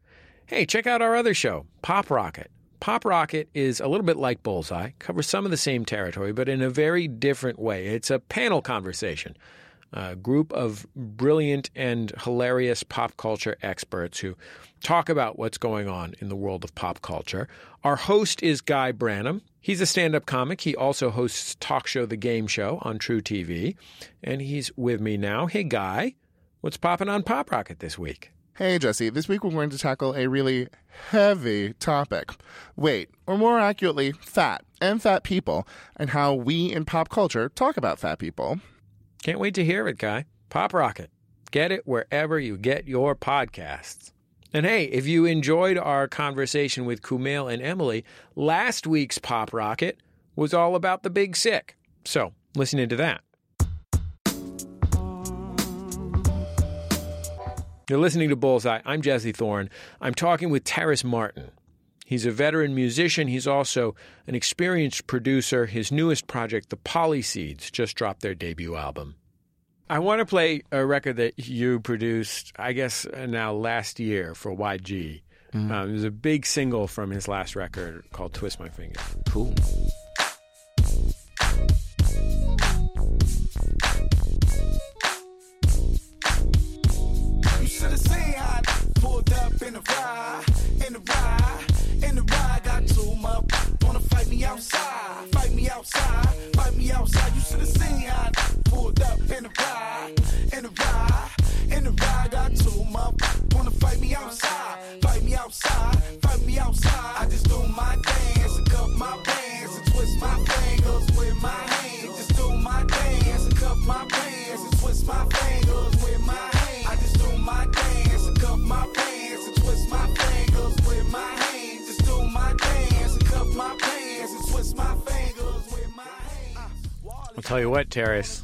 hey, check out our other show, Pop Rocket. Pop Rocket is a little bit like Bullseye, covers some of the same territory, but in a very different way. It's a panel conversation. a group of brilliant and hilarious pop culture experts who talk about what's going on in the world of pop culture. Our host is Guy Branum. He's a stand up comic. He also hosts Talk Show The Game Show on truTV. And he's with me now. Hey, Guy, what's popping on Pop Rocket this week? Hey, Jesse. This week we're going to tackle a really heavy topic weight, or more accurately, fat and fat people, and how we in pop culture talk about fat people. Can't wait to hear it, Guy. Pop Rocket. Get it wherever you get your podcasts. And hey, if you enjoyed our conversation with Kumail and Emily, last week's Pop Rocket was all about the big sick. So listen into that. You're listening to Bullseye. I'm Jesse Thorne. I'm talking with Terrace Martin. He's a veteran musician. He's also an experienced producer. His newest project, The Pollyseeds, just dropped their debut album. I want to play a record that you produced, I guess, now last year for YG. Mhm. Um, it was a big single from his last record called Twist My Finger. Cool. My pants and twist my fingers with my hands. I just do my dance and cup my pants and twist my fingers with my hands. Just do my dance and cup my pants and twist my fingers with my hands. I'll tell you what, Terrace,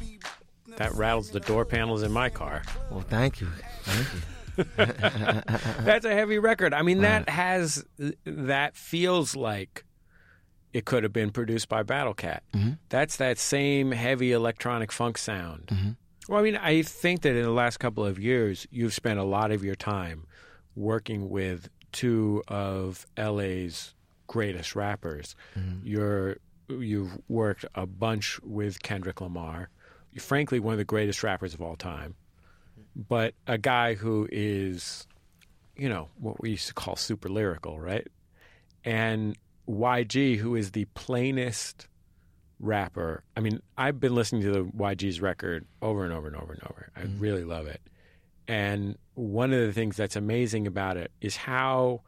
that rattles the door panels in my car. Well, thank you. Thank you. That's a heavy record. I mean, that has that feels like it could have been produced by Battle Cat. Mhm. That's that same heavy electronic funk sound. Mhm. Well, I mean, I think that in the last couple of years, you've spent a lot of your time working with two of LA's greatest rappers. Mhm. You're you've worked a bunch with Kendrick Lamar. Frankly one of the greatest rappers of all time. But a guy who is, you know, what we used to call super lyrical, right? And YG, who is the plainest rapper. I mean, I've been listening to the YG's record over and over and over and over. I really love it. And one of the things that's amazing about it is how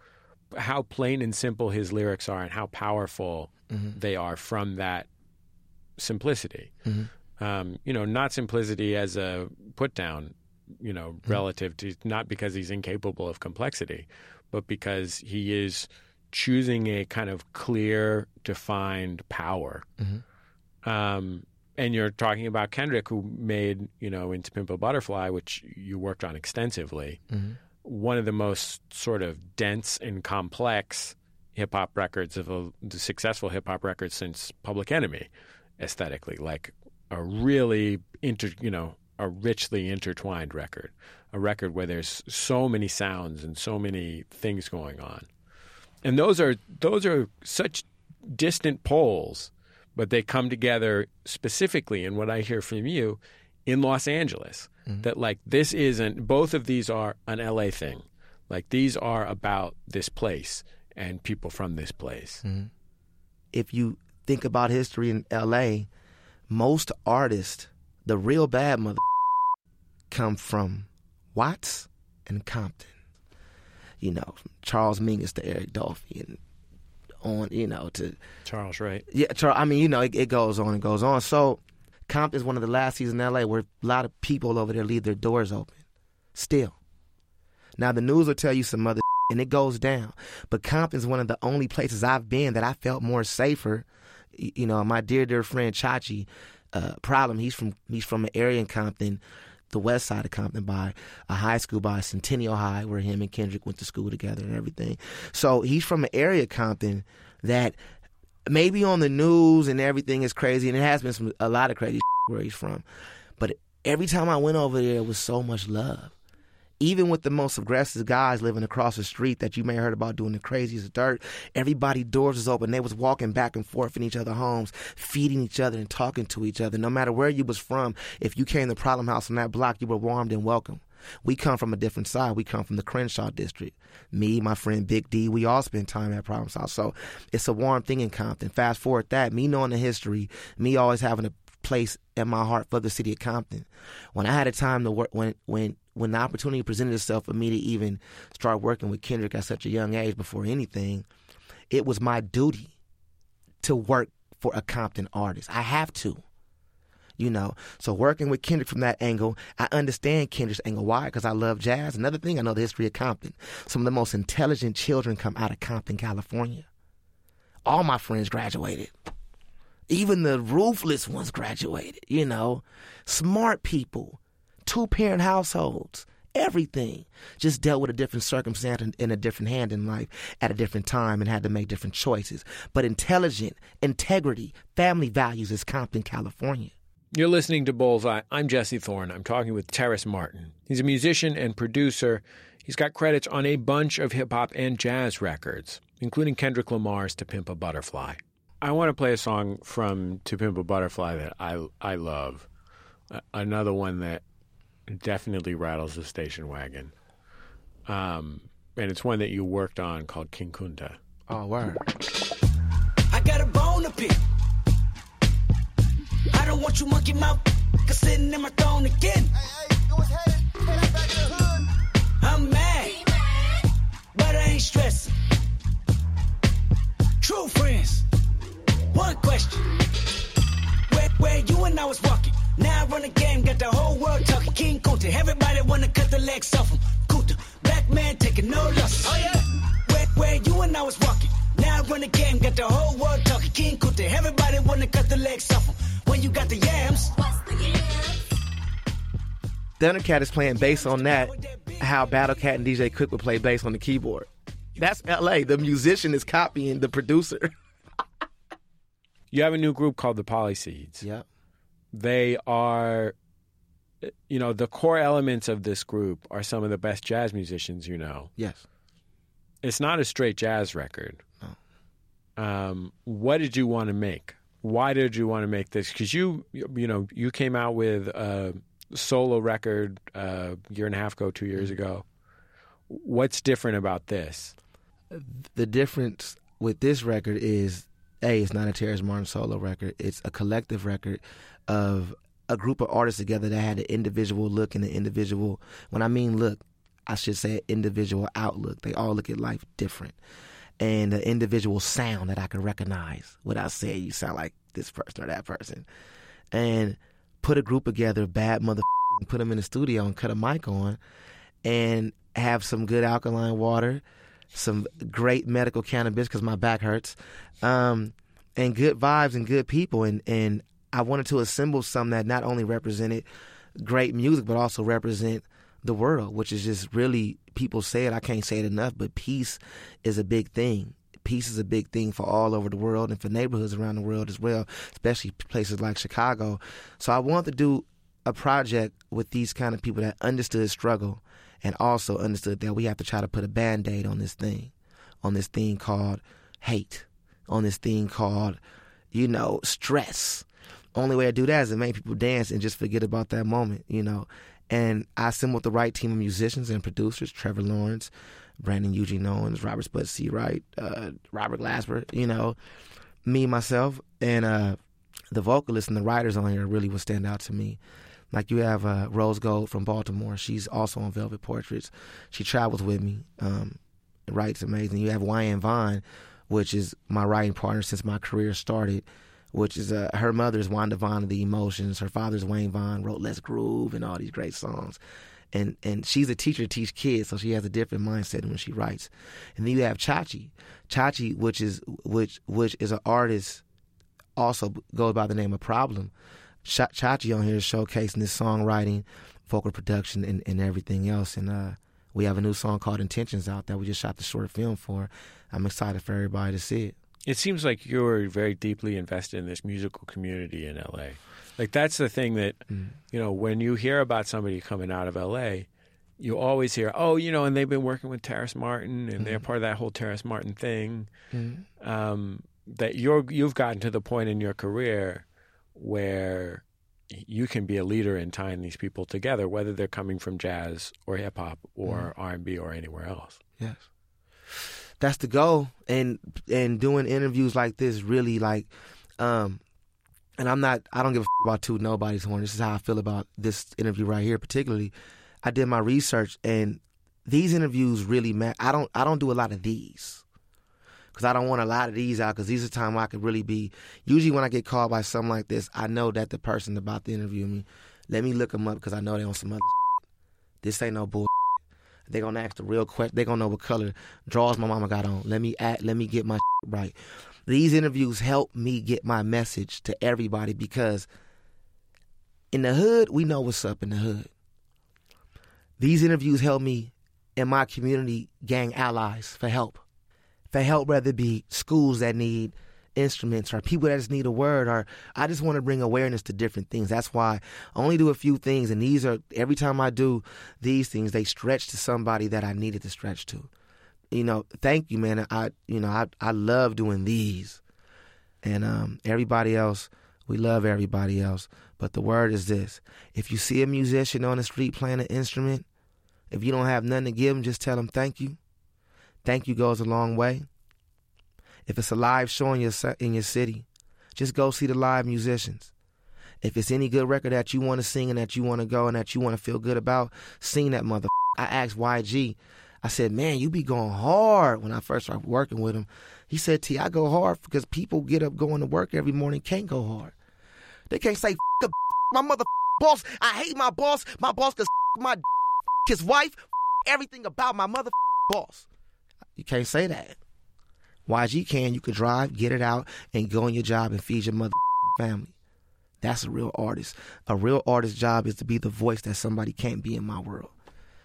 how plain and simple his lyrics are and how powerful Mhm. they are from that simplicity. Mhm. Um, you know, not simplicity as a put down, you know, Mm-hmm. relative to not because he's incapable of complexity, but because he is choosing a kind of clear, defined power. Mhm. Um, and you're talking about Kendrick, who made, you know, Into Pimp a Butterfly, which you worked on extensively. Mhm. One of the most sort of dense and complex hip hop records of a, the successful hip hop records since Public Enemy, aesthetically, like a really inter, you know, a richly intertwined record, a record where there's so many sounds and so many things going on, and those are those are such distant poles, but they come together specifically in what I hear from you in Los Angeles. That like this isn't both of these are an LA thing, like these are about this place and people from this place. Mhm. If you think about history in LA, most artists, the real bad mother, come from Watts and Compton. You know, from Charles Mingus to Eric Dolphy and on, you know, to Charles Wright. yeah, Char- I mean, you know, it, it goes on and goes on. So, Compton's one of the last cities in LA where a lot of people over there leave their doors open. Still. Now, the news will tell you some other and it goes down. But Compton's one of the only places I've been that I felt more safer. You know, my dear, dear friend Chachi, uh, problem, he's from he's from an area in Compton, the west side of Compton by a high school by Centennial High, where him and Kendrick went to school together and everything. So he's from an area of Compton that maybe on the news and everything is crazy, and it has been some, a lot of crazy where he's from. But every time I went over there, it was so much love. Even with the most aggressive guys living across the street that you may have heard about doing the craziest dirt, everybody doors was open. They was walking back and forth in each other's homes, feeding each other and talking to each other. No matter where you was from, if you came to Problem House on that block, you were warmed and welcome. We come from a different side. We come from the Crenshaw district. Me, my friend Big D, we all spend time at Problem House. So it's a warm thing in Compton. Fast forward that, me knowing the history, me always having a place in my heart for the city of Compton. When I had a time to work, when when when the opportunity presented itself for me to even start working with Kendrick at such a young age, before anything, it was my duty to work for a Compton artist. I have to. You know, so working with Kendrick from that angle, I understand Kendrick's angle. Why? Because I love jazz. Another thing, I know the history of Compton. Some of the most intelligent children come out of Compton, California. All my friends graduated. Even the ruthless ones graduated, you know. Smart people, two parent households, everything. Just dealt with a different circumstance and in a different hand in life at a different time and had to make different choices. But intelligent, integrity, family values is Compton, California. You're listening to Bullseye. I'm Jesse Thorne. I'm talking with Terrace Martin. He's a musician and producer. He's got credits on a bunch of hip hop and jazz records, including Kendrick Lamar's To Pimp a Butterfly. I want to play a song from To Pimp a Butterfly that I, I love. Uh, another one that definitely rattles the station wagon. Um, and it's one that you worked on called King Kunta. Oh, word. I got a bone to pick. I don't want you monkey mouth cause sitting in my throne again. Hey, hey, headed, headed I'm mad, but I ain't stressing. True friends. One question. Where, where you and I was walking. Now I run a game, got the whole world talking. King Kunta. Everybody wanna cut the legs off him. Kunta. Black man taking no losses. Oh yeah. Where, where you and I was walking. Now I run the game, got the whole world talking. King Kunta. Everybody wanna cut the legs off him. When you got the yams. Thundercat is playing bass on that, how Battlecat and DJ Quik would play bass on the keyboard. That's LA. The musician is copying the producer. You have a new group called the Pollyseeds. Yeah. They are, you know, the core elements of this group are some of the best jazz musicians you know. Yes. It's not a straight jazz record. Um, what did you want to make? Why did you want to make this? Because you, you know, you came out with a solo record a year and a half ago, two years ago. What's different about this? The difference with this record is a, it's not a Terrace Martin solo record. It's a collective record of a group of artists together that had an individual look and an individual. When I mean look, I should say individual outlook. They all look at life different, and an individual sound that I can recognize without saying you sound like this person or that person, and put a group together, bad mother, put them in the studio and cut a mic on, and have some good alkaline water some great medical cannabis because my back hurts, um, and good vibes and good people. And, and I wanted to assemble some that not only represented great music, but also represent the world, which is just really, people say it, I can't say it enough, but peace is a big thing. Peace is a big thing for all over the world and for neighborhoods around the world as well, especially places like Chicago. So I wanted to do a project with these kind of people that understood struggle and also understood that we have to try to put a band aid on this thing, on this thing called hate, on this thing called, you know, stress. Only way to do that is to make people dance and just forget about that moment, you know. And I assembled the right team of musicians and producers Trevor Lawrence, Brandon Eugene Owens, Robert Spud Searight, uh, Robert Glasper, you know, me, myself, and uh, the vocalists and the writers on here really would stand out to me. Like you have uh, Rose Gold from Baltimore. She's also on Velvet Portraits. She travels with me. Um, writes amazing. You have Wyann Vaughn, which is my writing partner since my career started. Which is uh, her mother's Wanda Vaughn of the Emotions. Her father's Wayne Vaughn wrote Let's Groove and all these great songs. And and she's a teacher to teach kids, so she has a different mindset when she writes. And then you have Chachi, Chachi, which is which which is an artist, also goes by the name of Problem. Chachi on here showcasing this songwriting, vocal production, and, and everything else. And uh, we have a new song called Intentions out that we just shot the short film for. I'm excited for everybody to see it. It seems like you're very deeply invested in this musical community in LA. Like that's the thing that Mm. you know when you hear about somebody coming out of LA, you always hear, oh, you know, and they've been working with Terrace Martin, and Mm-hmm. they're part of that whole Terrace Martin thing. Mhm. Um, that you're you've gotten to the point in your career where you can be a leader in tying these people together, whether they're coming from jazz or hip hop or R and B or anywhere else. Yes. That's the goal. And and doing interviews like this really like um and I'm not I don't give a f- about two nobody's horn. This is how I feel about this interview right here particularly. I did my research and these interviews really matter. I don't I don't do a lot of these. Cuz I don't want a lot of these out cuz these are the time I could really be usually when I get called by something like this, I know that the person about to interview me. Let me look them up cuz I know they on some other This ain't no bull they gonna ask the real question. They gonna know what color drawers my mama got on. Let me act. Let me get my right. These interviews help me get my message to everybody because in the hood we know what's up in the hood. These interviews help me and my community gang allies for help. For help, whether it be schools that need instruments or people that just need a word or I just want to bring awareness to different things. That's why I only do a few things and these are every time I do these things they stretch to somebody that I needed to stretch to. You know, thank you man. I you know, I I love doing these. And um everybody else, we love everybody else, but the word is this. If you see a musician on the street playing an instrument, if you don't have nothing to give them, just tell them thank you. Thank you goes a long way. If it's a live show in your in your city, just go see the live musicians. If it's any good record that you want to sing and that you want to go and that you want to feel good about, sing that mother. I asked YG, I said, man, you be going hard when I first started working with him. He said, T, I go hard because people get up going to work every morning can't go hard. They can't say, "F- my mother boss. I hate my boss. My boss can my his wife, everything about my mother boss. You can't say that. YG can. You can drive, get it out, and go on your job and feed your mother family. That's a real artist. A real artist's job is to be the voice that somebody can't be in my world.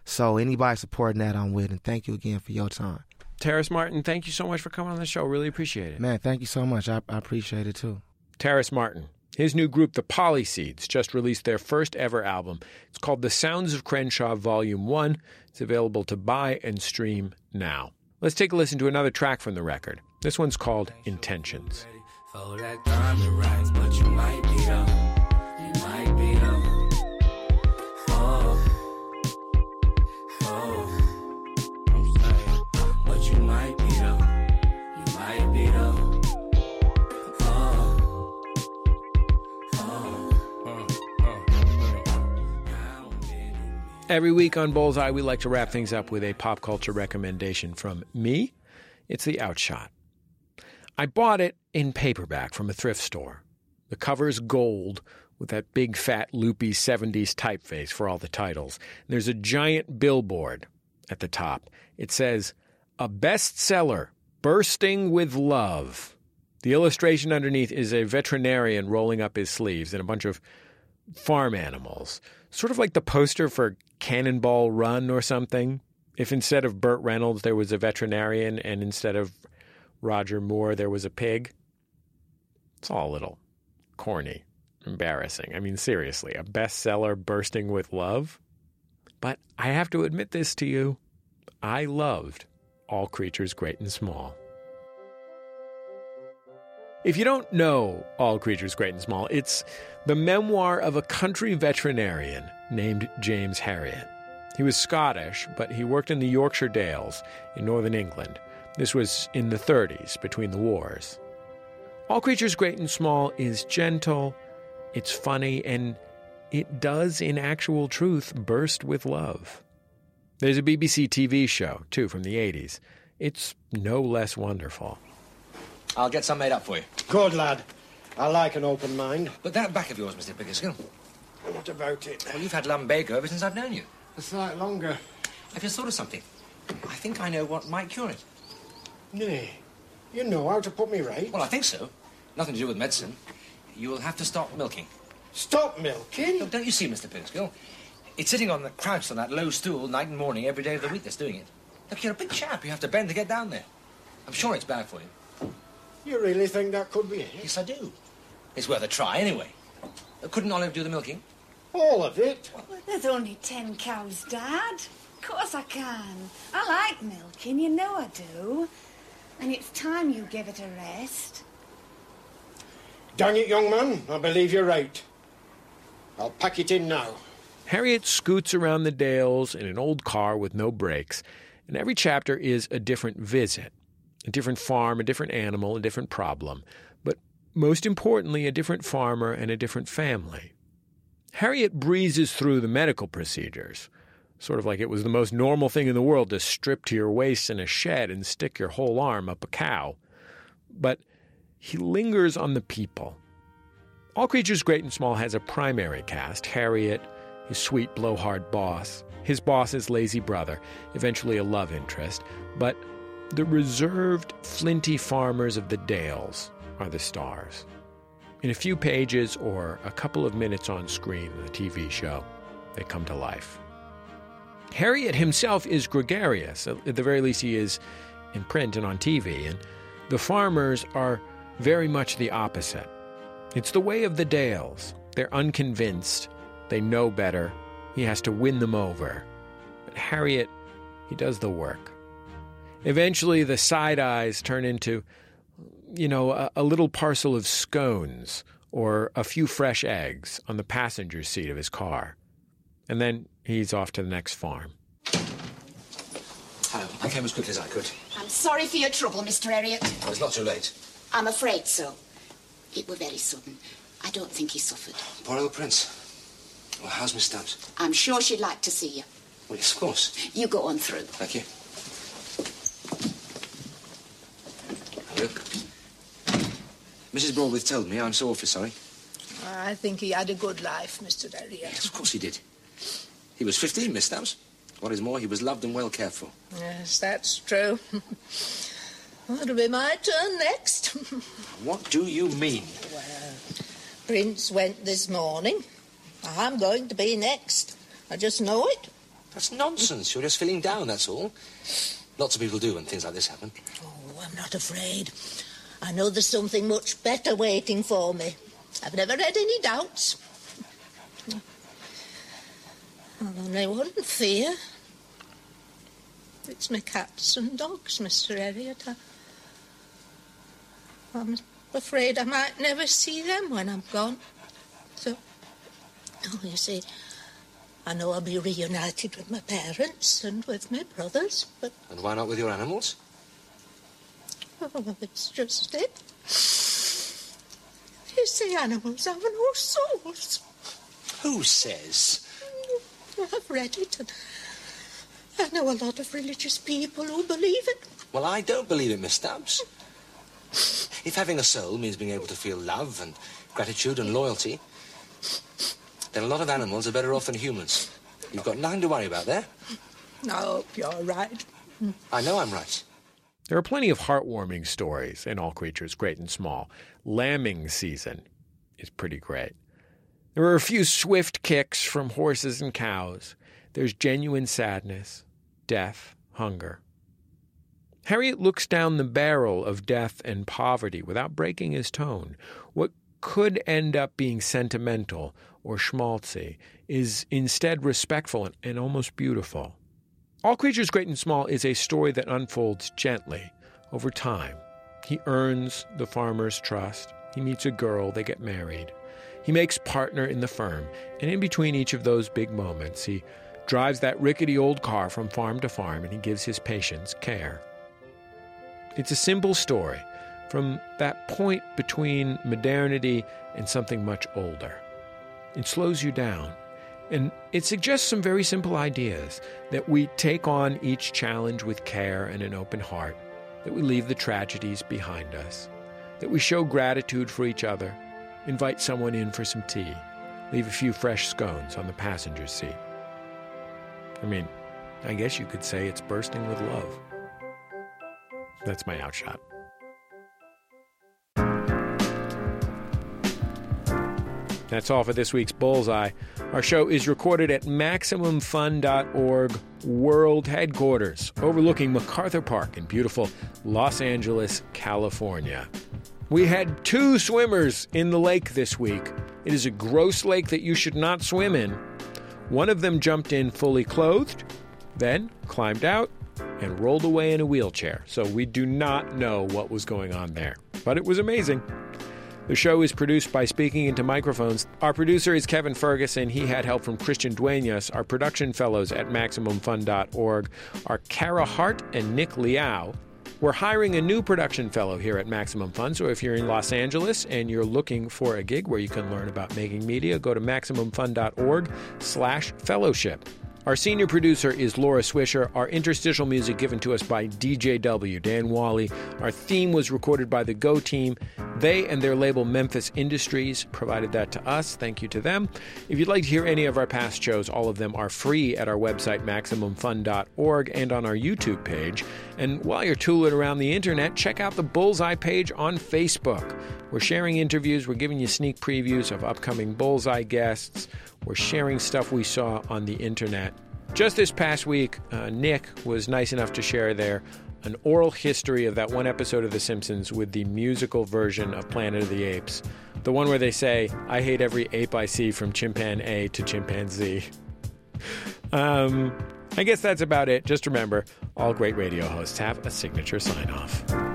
So anybody supporting that, I'm with, and thank you again for your time. Terrace Martin, thank you so much for coming on the show. Really appreciate it. Man, thank you so much. I, I appreciate it too. Terrace Martin. His new group, the Pollyseeds, just released their first ever album. It's called The Sounds of Crenshaw Volume 1. It's available to buy and stream now. Let's take a listen to another track from the record. This one's called Intentions. Every week on Bullseye, we like to wrap things up with a pop culture recommendation from me. It's The Outshot. I bought it in paperback from a thrift store. The cover's gold with that big fat loopy 70s typeface for all the titles. There's a giant billboard at the top. It says, A bestseller, bursting with love. The illustration underneath is a veterinarian rolling up his sleeves and a bunch of farm animals. Sort of like the poster for Cannonball Run or something. If instead of Burt Reynolds there was a veterinarian and instead of Roger Moore there was a pig. It's all a little corny, embarrassing. I mean, seriously, a bestseller bursting with love? But I have to admit this to you I loved All Creatures Great and Small. If you don't know All Creatures Great and Small, it's the memoir of a country veterinarian named James Herriot. He was Scottish, but he worked in the Yorkshire Dales in northern England. This was in the 30s, between the wars. All Creatures Great and Small is gentle, it's funny, and it does, in actual truth, burst with love. There's a BBC TV show, too, from the 80s. It's no less wonderful. I'll get some made up for you. Good lad. I like an open mind. But that back of yours, Mr. Pickersgill. What about it? Well, you've had lumbago ever since I've known you. A sight longer. I've just thought of something. I think I know what might cure it. Nay. You know how to put me right. Well, I think so. Nothing to do with medicine. You will have to stop milking. Stop milking? Look, don't you see, Mr. Pickersgill? It's sitting on the crouched on that low stool night and morning every day of the week that's doing it. Look, you're a big chap. You have to bend to get down there. I'm sure it's bad for you. You really think that could be it? Yes, I do. It's worth a try, anyway. Couldn't Olive do the milking? All of it? There's only ten cows, Dad. Of course I can. I like milking, you know I do. And it's time you give it a rest. Dang it, young man. I believe you're right. I'll pack it in now. Herriot scoots around the Dales in an old car with no brakes, and every chapter is a different visit a different farm, a different animal, a different problem, but most importantly, a different farmer and a different family. Herriot breezes through the medical procedures, sort of like it was the most normal thing in the world to strip to your waist in a shed and stick your whole arm up a cow. But he lingers on the people. All Creatures Great and Small has a primary cast Herriot, his sweet blowhard boss, his boss's lazy brother, eventually a love interest, but the reserved, flinty farmers of the Dales are the stars. In a few pages or a couple of minutes on screen in the TV show, they come to life. Herriot himself is gregarious. At the very least, he is in print and on TV. And the farmers are very much the opposite. It's the way of the Dales. They're unconvinced. They know better. He has to win them over. But Herriot, he does the work. Eventually, the side eyes turn into, you know, a, a, little parcel of scones or a few fresh eggs on the passenger seat of his car. And then he's off to the next farm. Hello. I came as quickly as I could. I'm sorry for your trouble, Mr. Elliot. Oh, it's not too late. I'm afraid so. It were very sudden. I don't think he suffered. Poor old Prince. Well, how's Miss Stubbs? I'm sure she'd like to see you. Well, yes, of course. You go on through. Thank you. Mrs. Broadwith told me I'm so awfully sorry. I think he had a good life, Mr. Elliot. Yes, of course he did. He was 15, Miss Stubbs. What is more, he was loved and well cared for. Yes, that's true. It'll be my turn next. what do you mean? Well, Prince went this morning. I'm going to be next. I just know it. That's nonsense. You're just feeling down, that's all. Lots of people do when things like this happen. Oh, I'm not afraid. I know there's something much better waiting for me. I've never had any doubts. I've only one fear. It's my cats and dogs, Mr. Elliot. I, I'm afraid I might never see them when I'm gone. So, oh, you see, I know I'll be reunited with my parents and with my brothers, but. And why not with your animals? Oh, it's just it. You see, animals have no souls. Who says? I've read it, and I know a lot of religious people who believe it. Well, I don't believe it, Miss Stubbs. If having a soul means being able to feel love and gratitude and loyalty, then a lot of animals are better off than humans. You've got nothing to worry about there. I hope you're right. I know I'm right. There are plenty of heartwarming stories in All Creatures, Great and Small. Lambing season is pretty great. There are a few swift kicks from horses and cows. There's genuine sadness, death, hunger. Herriot looks down the barrel of death and poverty without breaking his tone. What could end up being sentimental or schmaltzy is instead respectful and, almost beautiful. All Creatures Great and Small is a story that unfolds gently over time. He earns the farmer's trust. He meets a girl, they get married. He makes partner in the firm, and in between each of those big moments, he drives that rickety old car from farm to farm and he gives his patients care. It's a simple story from that point between modernity and something much older. It slows you down. And it suggests some very simple ideas that we take on each challenge with care and an open heart, that we leave the tragedies behind us, that we show gratitude for each other, invite someone in for some tea, leave a few fresh scones on the passenger seat. I mean, I guess you could say it's bursting with love. That's my outshot. That's all for this week's Bullseye. Our show is recorded at MaximumFun.org World Headquarters, overlooking MacArthur Park in beautiful Los Angeles, California. We had two swimmers in the lake this week It is a gross lake that you should not swim in. One of them jumped in fully clothed, then climbed out and rolled away in a wheelchair. So we do not know what was going on there. But it was amazing. The show is produced by Speaking Into Microphones. Our producer is Kevin Ferguson. He had help from Christian Duenas. Our production fellows at MaximumFun.org are Kara Hart and Nick Liao. We're hiring a new production fellow here at Maximum Fun. So if you're in Los Angeles and you're looking for a gig where you can learn about making media, go to MaximumFun.org slash fellowship. Our senior producer is Laura Swisher. Our interstitial music given to us by DJW, Dan Wally. Our theme was recorded by the Go team. They and their label Memphis Industries provided that to us. Thank you to them. If you'd like to hear any of our past shows, all of them are free at our website, MaximumFun.org, and on our YouTube page. And while you're tooling around the internet, check out the Bullseye page on Facebook. We're sharing interviews, we're giving you sneak previews of upcoming Bullseye guests. We're sharing stuff we saw on the internet. Just this past week, uh, Nick was nice enough to share there an oral history of that one episode of The Simpsons with the musical version of Planet of the Apes. The one where they say, I hate every ape I see from chimpan A to chimpanzee. Um, I guess that's about it. Just remember, all great radio hosts have a signature sign off.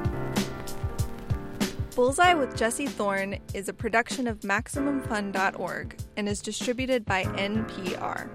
Bullseye with Jesse Thorne is a production of MaximumFun.org and is distributed by NPR.